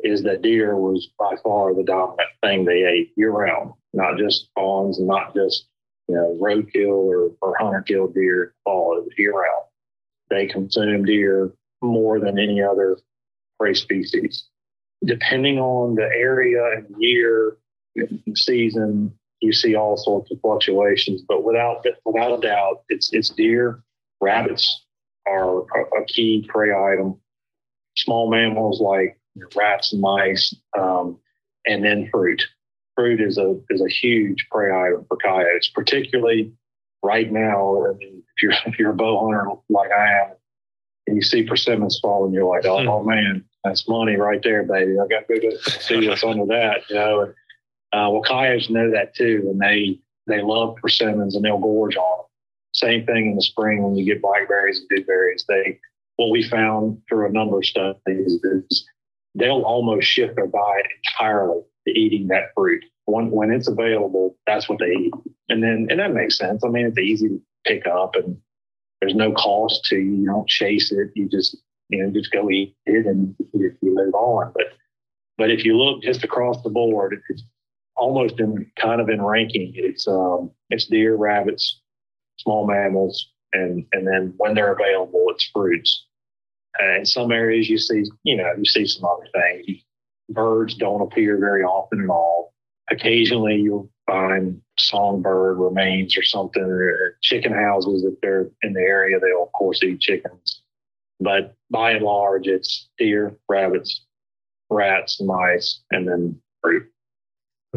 is that deer was by far the dominant thing they ate year round, not just fawns and not just you know roadkill or, or hunter killed deer fall. It was year round. They consumed deer more than any other prey species. Depending on the area and year season, you see all sorts of fluctuations, but without without a doubt, it's it's deer, rabbits are a, a key prey item. Small mammals like rats and mice, um, and then fruit. Fruit is a is a huge prey item for coyotes, particularly right now. I mean, if you're if you're a bow hunter like I am, and you see persimmons falling, you're like, oh, oh man, that's money right there, baby. I got to go see what's under that, you know. And, uh, well, coyotes know that too, and they they love persimmons and they'll gorge on them. Same thing in the spring when you get blackberries and blueberries. They what we found through a number of studies is they'll almost shift their diet entirely to eating that fruit. When when it's available, that's what they eat, and then and that makes sense. I mean, it's easy to pick up, and there's no cost to you. You don't chase it. You just you know just go eat it and you, you move on. But but if you look just across the board, it's almost in kind of in ranking. It's um, it's deer, rabbits, small mammals, and and then when they're available, it's fruits. And in some areas, you see you know you see some other things. Birds don't appear very often at all. Occasionally, you'll find songbird remains or something, or chicken houses if they're in the area. They'll of course eat chickens, but by and large, it's deer, rabbits, rats, mice, and then fruit.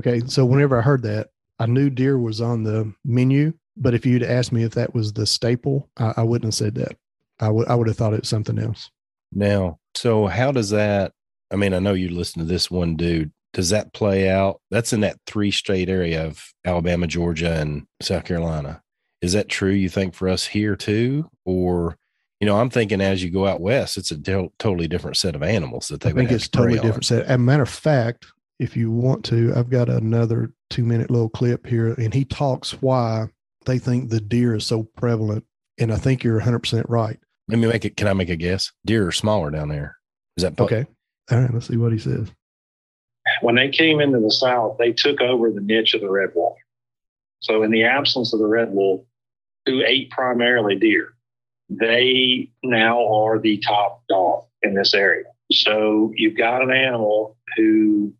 Okay. So whenever I heard that, I knew deer was on the menu, but if you'd asked me if that was the staple, I, I wouldn't have said that. I would I would have thought it was something else. Now, so how does that? I mean, I know you listen to this one dude. Does that play out? That's in that three state area of Alabama, Georgia, and South Carolina. Is that true? You think for us here too, or you know, I'm thinking as you go out west, it's a totally different set of animals that they I think it's totally different set. As a matter of fact, if you want to, I've got another two minute little clip here, and he talks why they think the deer is so prevalent. And I think you're 100 percent right. Let me make it. Can I make a guess? Deer are smaller down there. Is that Okay. All right. Let's see what he says. when they came into the South, they took over the niche of the red wolf. So, in the absence of the red wolf, who ate primarily deer, they now are the top dog in this area. So, you've got an animal who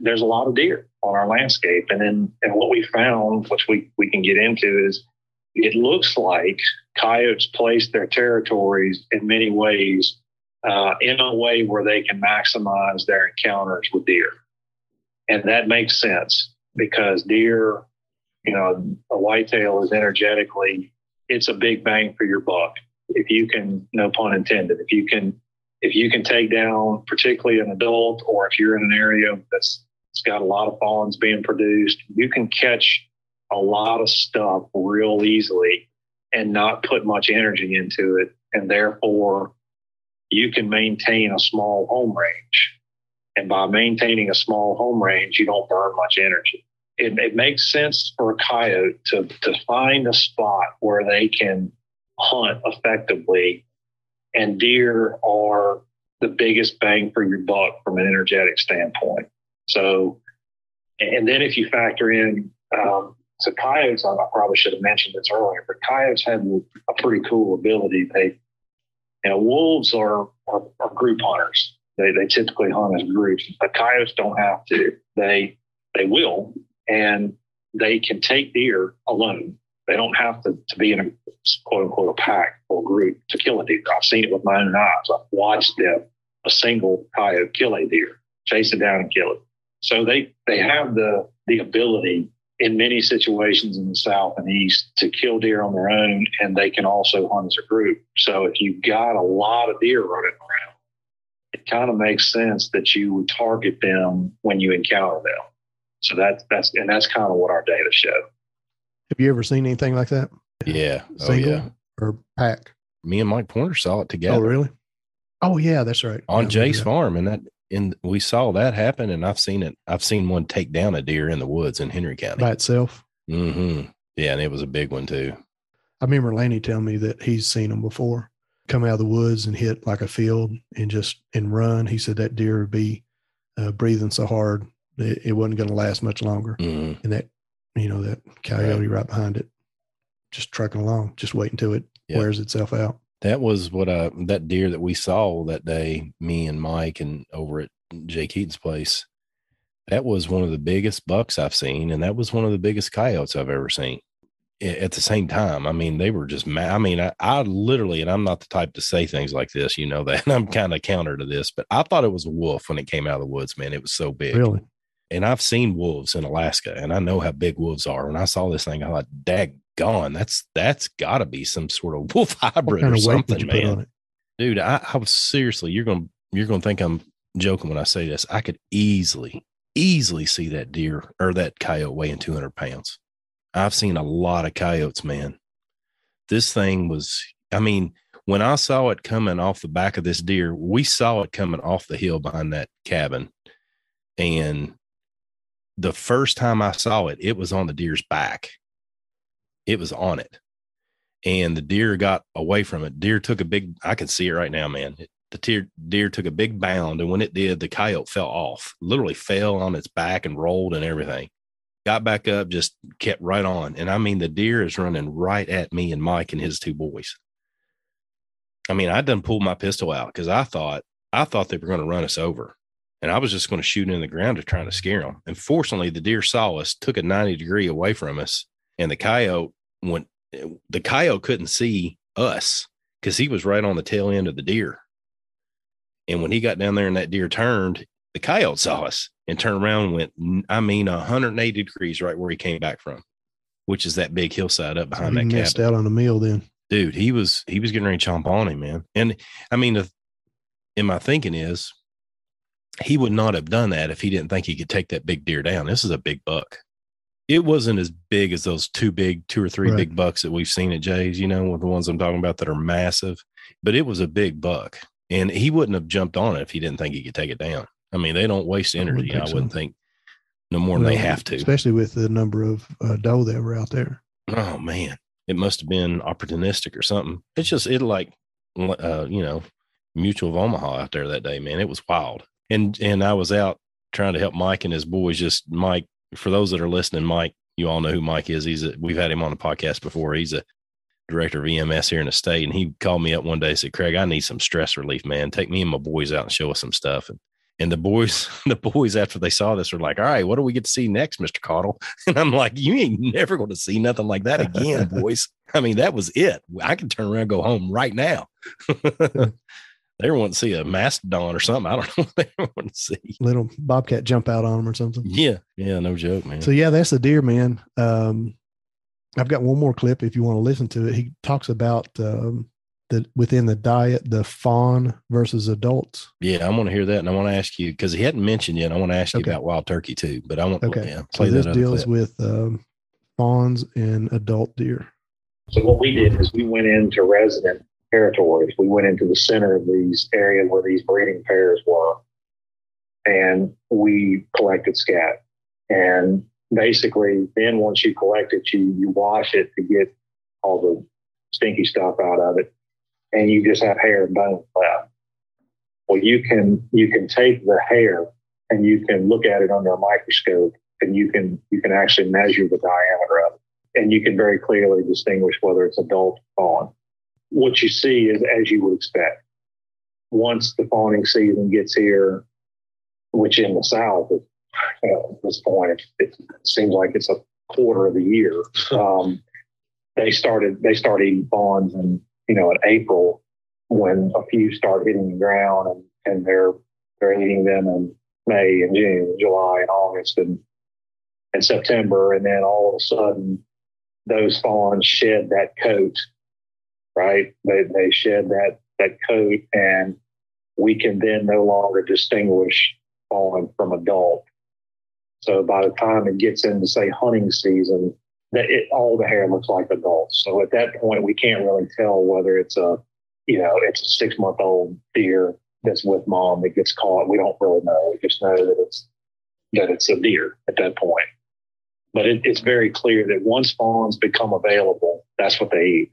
there's a lot of deer on our landscape. And then, and what we found, which we, we can get into, is it looks like coyotes place their territories in many ways uh, in a way where they can maximize their encounters with deer. And that makes sense because deer, you know, a whitetail is energetically, it's a big bang for your buck. If you can, no pun intended, if you can, if you can take down particularly an adult, or if you're in an area that's it's got a lot of fawns being produced, you can catch a lot of stuff real easily and not put much energy into it. And therefore, you can maintain a small home range. And by maintaining a small home range, you don't burn much energy. It, it makes sense for a coyote to, to find a spot where they can hunt effectively. And deer are the biggest bang for your buck from an energetic standpoint. So, and then if you factor in, um, so coyotes, I probably should have mentioned this earlier, but coyotes have a pretty cool ability. They, you know, wolves are, are, are group hunters. They, they typically hunt as groups, but coyotes don't have to. They, they will, and they can take deer alone. They don't have to, to be in a quote unquote a pack or group to kill a deer. I've seen it with my own eyes. I've watched them, a single coyote kill a deer, chase it down and kill it. So they they have the the ability in many situations in the south and east to kill deer on their own, and they can also hunt as a group. So if you've got a lot of deer running around, it kind of makes sense that you would target them when you encounter them. So that's that's and that's kind of what our data show. Have you ever seen anything like that? Yeah. Oh yeah. or pack? Me and Mike Pointer saw it together Oh, really? Oh, yeah, that's right. on Yeah, remember Farm, and that and we saw that happen. And I've seen it. I've seen one take down a deer in the woods in Henry County. by itself. Mm-hmm. Yeah, and it was a big one too. I remember Laney telling me that he's seen them before come out of the woods and hit like a field and just and run. He said that deer would be uh, breathing so hard that it wasn't going to last much longer. hmm And that, you know, that coyote right behind it, just trucking along, just waiting until it Yeah. wears itself out. That was what uh that deer that we saw that day, me and Mike and over at Jake Eaton's place. That was one of the biggest bucks I've seen, and that was one of the biggest coyotes I've ever seen. At the same time, I mean, they were just mad. I mean, I, I literally, and I'm not the type to say things like this, you know that, I'm kind of counter to this, but I thought it was a wolf when it came out of the woods, man. It was so big. Really? And I've seen wolves in Alaska, and I know how big wolves are. When I saw this thing, I thought, "Daggone, that's that's got to be some sort of wolf hybrid or something, did you put man." dude I, I was seriously you're gonna you're gonna think i'm joking when i say this i could easily easily see that deer or that coyote weighing 200 pounds i've seen a lot of coyotes man this thing was i mean when i saw it coming off the back of this deer we saw it coming off the hill behind that cabin and the first time i saw it it was on the deer's back it was on it and the deer got away from it. Deer took a big, I can see it right now, man. The deer, deer took a big bound, and when it did, the coyote fell off, literally fell on its back and rolled and everything. Got back up, just kept right on. And I mean, the deer is running right at me and Mike and his two boys. I mean, I done pulled my pistol out because I thought, I thought they were going to run us over. And I was just going to shoot in the ground to try to scare them. And fortunately, the deer saw us, took a 90 degree away from us, and the coyote went the coyote couldn't see us because he was right on the tail end of the deer. And when he got down there and that deer turned, the coyote saw us and turned around and went, I mean, 180 degrees right where he came back from, which is that big hillside up behind you that missed cabin. out on a meal then. dude, he was he was getting ready to chomp on him, man. And I mean, the, and my thinking is, he would not have done that if he didn't think he could take that big deer down. This is a big buck. It wasn't as big as those two big, two or three Right. big bucks that we've seen at Jay's, you know, with the ones I'm talking about that are massive. But it was a big buck, and he wouldn't have jumped on it if he didn't think he could take it down. I mean, they don't waste energy. I, think so. wouldn't think no more than they have to. especially with the number of uh, doe that were out there. Oh man, it must have been opportunistic or something. It's just it like, uh, you know, Mutual of Omaha out there that day, man. It was wild. And and I was out trying to help Mike and his boys. Just Mike, for those that are listening, Mike, you all know who Mike is. He's a, we've had him on the podcast before. He's a director of EMS here in the state, and he called me up one day and said, "Craig, I need some stress relief, man. Take me and my boys out and show us some stuff." And and the boys, the boys, after they saw this, were like, "All right, what do we get to see next, Mister Caudill?" And I'm like, "You ain't never going to see nothing like that again, boys. I mean, that was it. I can turn around and go home right now." They were wanting to see a mastodon or something. I don't know what they were wanting to see. Little bobcat jump out on them or something. Yeah, yeah, no joke, man. So yeah, that's the deer man. Um, I've got one more clip if you want to listen to it. He talks about um, the within the diet, the fawn versus adults. yeah, I want to hear that, and I want to ask you because he hadn't mentioned yet. I want to ask you Okay. about wild turkey too, but I want Okay. yeah, So this deals clip. with um, fawns and adult deer. So what we did is we went into resident territories. We went into the center of these areas where these breeding pairs were, and we collected scat. And basically, then once you collect it, you you wash it to get all the stinky stuff out of it, and you just have hair and bone left. Well, you can you can take the hair and you can look at it under a microscope, and you can you can actually measure the diameter of it and you can very clearly distinguish whether it's adult or fawn. What you see is as you would expect. Once the fawning season gets here, which in the South you know, at this point, it, it seems like it's a quarter of the year. Um, they started they start eating fawns in you know in April when a few start hitting the ground and, and they're they're eating them in May and June, July and August and and September, and then all of a sudden those fawns shed that coat, right? They, they shed that, that coat and we can then no longer distinguish fawn from adult. So by the time it gets into say hunting season, that it, all the hair looks like adults. So at that point, we can't really tell whether it's a, you know, it's a six month old deer that's with mom that gets caught. We don't really know. We just know that it's, that it's a deer at that point but it, it's very clear that once fawns become available, that's what they eat.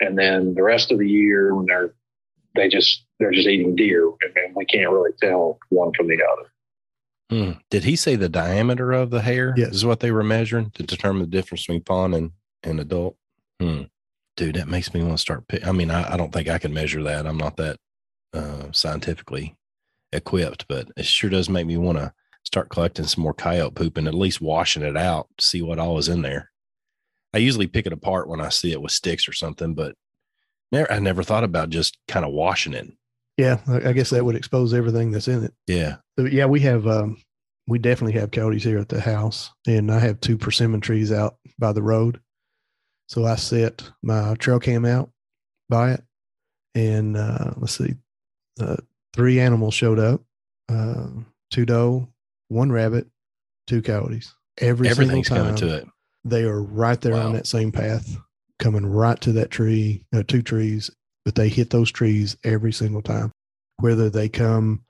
And then the rest of the year, when they're they just they're just eating deer, and then we can't really tell one from the other. Hmm. Did he say the diameter of the hair Yes. is what they were measuring to determine the difference between fawn and, and adult? Hmm. Dude, that makes me want to start. Pick, I mean, I, I don't think I can measure that. I'm not that uh, scientifically equipped, but it sure does make me want to start collecting some more coyote poop and at least washing it out, to see what all is in there. I usually pick it apart when I see it with sticks or something, but never, I never thought about just kind of washing it. Yeah, I guess that would expose everything that's in it. Yeah. So, yeah, we have um, we definitely have coyotes here at the house, and I have two persimmon trees out by the road. So I set my trail cam out by it, and uh, let's see, uh, three animals showed up: uh, two doe, one rabbit, two coyotes. Every Everything's single coming to it. They are right there Wow. on that same path, coming right to that tree, uh, two trees, but they hit those trees every single time. Whether they come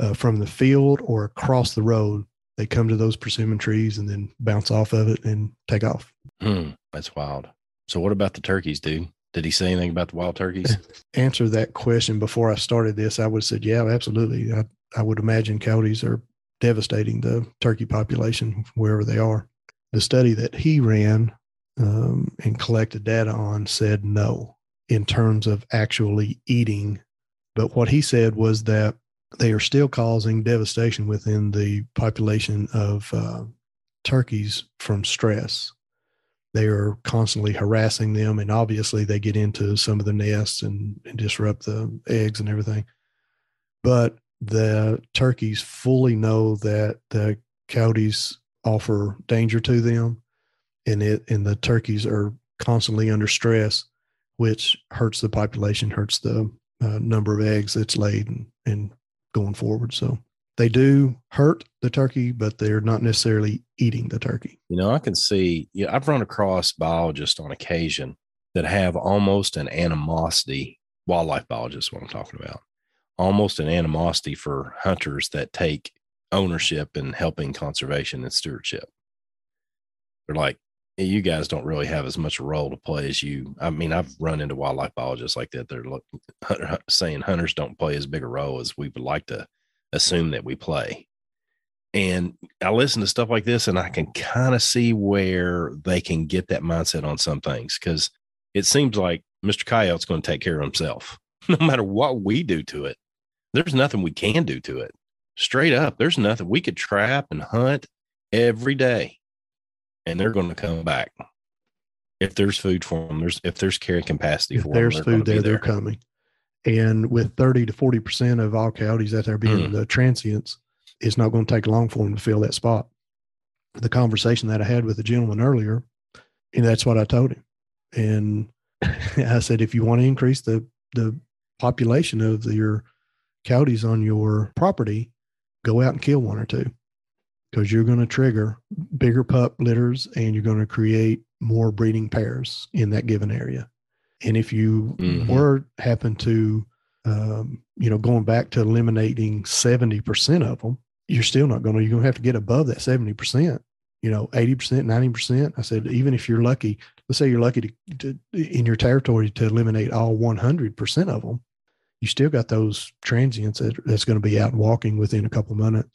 uh, from the field or across the road, they come to those persimmon trees and then bounce off of it and take off. Hmm, that's wild. So what about the turkeys, dude? Did he say anything about the wild turkeys? Answer that question before I started this, I would have said, yeah, absolutely. I, I would imagine coyotes are devastating the turkey population wherever they are. The study that he ran um, and collected data on said no in terms of actually eating. But what he said was that they are still causing devastation within the population of uh, turkeys from stress. They are constantly harassing them, and obviously they get into some of the nests and, and disrupt the eggs and everything. But the turkeys fully know that the coyotes offer danger to them, and it and the turkeys are constantly under stress, which hurts the population, hurts the uh, number of eggs that's laid and, and going forward. So they do hurt the turkey, but they're not necessarily eating the turkey. You know, I can see, yeah, I've run across biologists on occasion that have almost an animosity, wildlife biologists, what I'm talking about, almost an animosity for hunters that take ownership and helping conservation and stewardship. They're like, you guys don't really have as much role to play as you. I mean, I've run into wildlife biologists like that. They're look, saying hunters don't play as big a role as we would like to assume that we play. And I listen to stuff like this and I can kind of see where they can get that mindset on some things because it seems like Mr. Coyote's going to take care of himself no matter what we do to it. There's nothing we can do to it. Straight up, there's nothing we could trap and hunt every day and they're going to come back. If there's food for them, there's if there's carrying capacity if for there's them, food there, there, they're coming. And with 30 to 40% of all coyotes out there being Mm. the transients, it's not going to take long for them to fill that spot. The conversation that I had with the gentleman earlier, and that's what I told him. And I said, if you want to increase the, the population of the, your coyotes on your property, go out and kill one or two because you're going to trigger bigger pup litters and you're going to create more breeding pairs in that given area. And if you Mhm. were happen to, um, you know, going back to eliminating 70% of them, you're still not going to, you're going to have to get above that 70%, you know, 80%, 90%. I said, even if you're lucky, let's say you're lucky to, to in your territory to eliminate all 100% of them, you still got those transients that, that's going to be out walking within a couple minutes.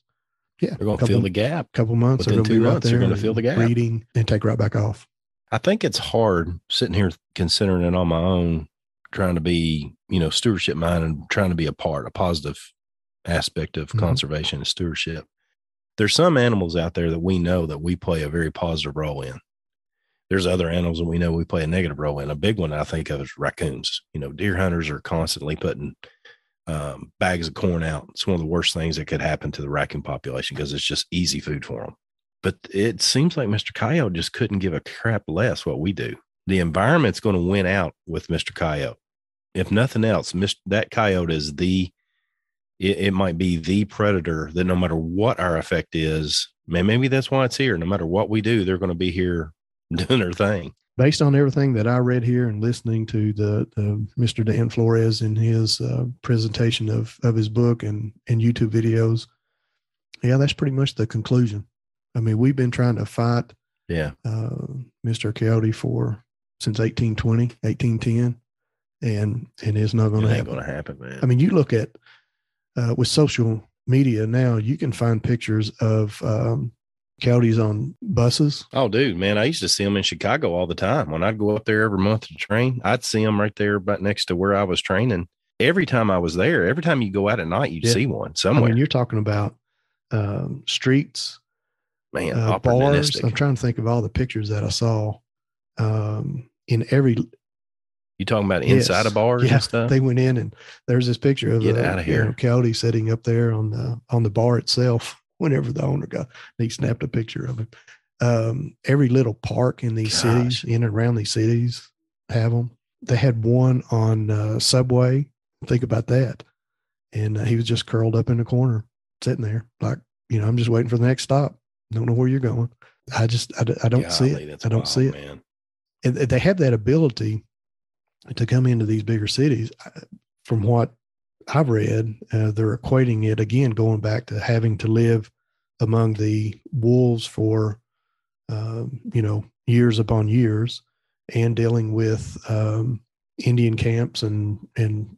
Yeah. They're going to fill the gap. A couple months Within they're going to two be right months, they're gonna fill the gap. breeding and take right back off I think it's hard sitting here considering it on my own, trying to be, you know, stewardship minded and trying to be a part, a positive aspect of Mhm. conservation and stewardship. There's some animals out there that we know that we play a very positive role in. There's other animals that we know we play a negative role in. A big one I think of is raccoons. You know, deer hunters are constantly putting um, bags of corn out. It's one of the worst things that could happen to the raccoon population because it's just easy food for them. But it seems like Mr. Coyote just couldn't give a crap less what we do. The environment's going to win out with Mr. Coyote. If nothing else, Mr. that coyote is the, it, it might be the predator that no matter what our effect is, man, maybe that's why it's here. No matter what we do, they're going to be here doing their thing. based on everything that I read here and listening to the, the Mr. Dan Flores in his uh, presentation of, of his book and, and YouTube videos, yeah, that's pretty much the conclusion. I mean, we've been trying to fight Yeah. uh, Mr. Coyote for since 1820, 1810, and and it's not going to happen. going to happen, man. I mean, you look at uh, with social media now, you can find pictures of um, coyotes on buses. Oh, dude, man, I used to see them in Chicago all the time. When I'd go up there every month to train, I'd see them right there, about next to where I was training. Every time I was there, every time you go out at night, you'd Yeah. see one I somewhere. mean, you're talking about um, streets, man, uh, bars. I'm trying to think of all the pictures that I saw um, in every. You talking about inside Yes. of bars Yeah, and stuff? they went in and there's this picture of Get a, outta you here. know, coyote sitting up there on the on the bar itself. Whenever the owner got, he snapped a picture of him. Um, every little park in these cities, in and around these cities, have them. They had one on uh, Subway. Think about that. And uh, he was just curled up in the corner, sitting there, like you know, I'm just waiting for the next stop. Don't know where you're going. I just, I, I don't see it. I don't wild, see it man. and they have that ability to come into these bigger cities. From what I've read, uh, they're equating it again, going back to having to live among the wolves for, um, you know, years upon years, and dealing with um, Indian camps and and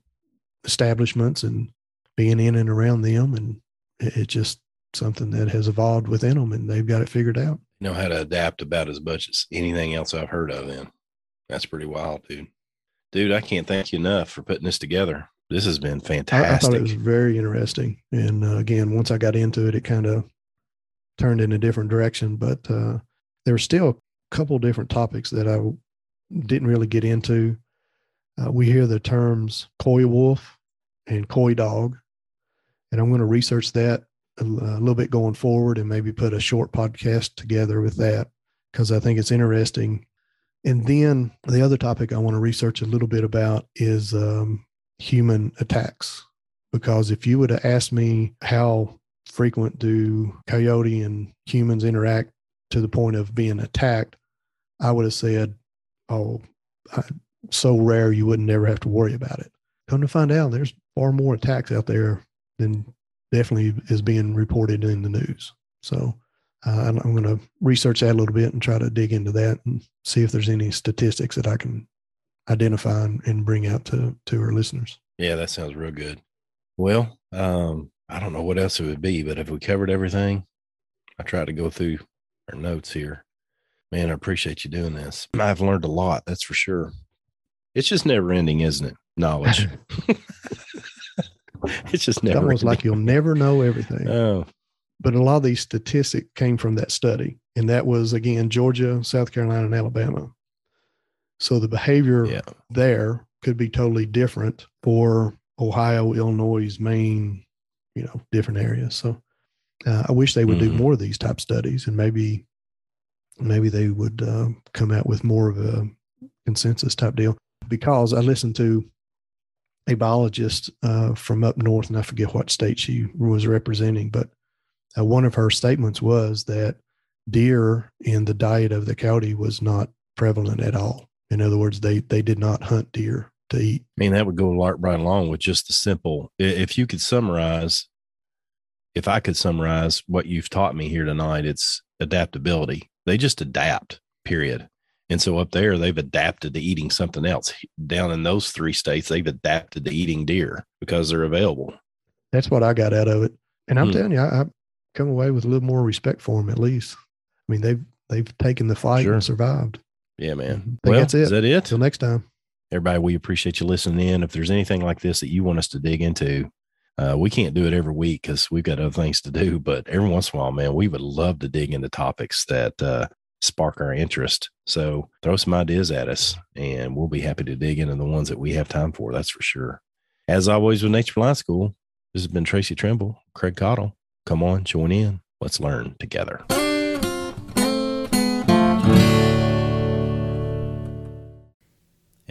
establishments and being in and around them, and it- it's just something that has evolved within them, and they've got it figured out. know how to adapt about as much as anything else I've heard of. Then that's pretty wild, dude. Dude, I can't thank you enough for putting this together. This has been I, I thought it was very interesting. And uh, again, once I got into it, it kind of turned in a different direction. But uh, there were still a couple different topics that I didn't really get into. Uh, we hear the terms coy wolf and coy dog, and I'm going to research that a, a little bit going forward and maybe put a short podcast together with that because I think it's interesting And then the other topic I want to research a little bit about is um, human attacks. Because if you would have asked me how frequent do coyote and humans interact to the point of being attacked, I would have said, oh, I, so rare you wouldn't ever have to worry about it. Come to find out, there's far more attacks out there than definitely is being reported in the news. So uh, I'm going to research that a little bit and try to dig into that and see if there's any statistics that I can identify and, and bring out to to our listeners. Yeah, that sounds real good. Well, um, I don't know what else it would be, but if we covered everything, I tried to go through our notes here. Man, I appreciate you doing this. I've learned a lot, that's for sure. It's just never ending, isn't it? Knowledge. it's just never it's almost ending. like you'll never know everything. Oh, but a lot of these statistics came from that study, and that was again Georgia, South Carolina, and Alabama. So the behavior yeah. there could be totally different for Ohio, Illinois, Maine, you know, different areas. So uh, I wish they would Mhm. do more of these type studies, and maybe maybe they would uh, come out with more of a consensus type deal. Because I listened to a biologist uh, from up north, and I forget what state she was representing, but uh, one of her statements was that deer in the diet of the county was not prevalent at all. In other words, they they did not hunt deer to eat. I mean, that would go right along with just the simple. If you could summarize, if I could summarize what you've taught me here tonight, it's adaptability. They just adapt, period. And so up there, they've adapted to eating something else. Down in those three states, they've adapted to eating deer because they're available. That's what I got out of it. And I'm Hmm. telling you, I, I come away with a little more respect for them at least. I mean, they've they've taken the fight Sure. and survived. Yeah, man. I think well, that's it. is that it? Till next time. Everybody, we appreciate you listening in. If there's anything like this that you want us to dig into, uh, we can't do it every week because we've got other things to do. But every once in a while, man, we would love to dig into topics that uh, spark our interest. So throw some ideas at us, and we'll be happy to dig into the ones that we have time for. That's for sure. As always with Nature Reliance School, this has been Tracy Trimble, Craig Caudill. Come on, join in. Let's learn together.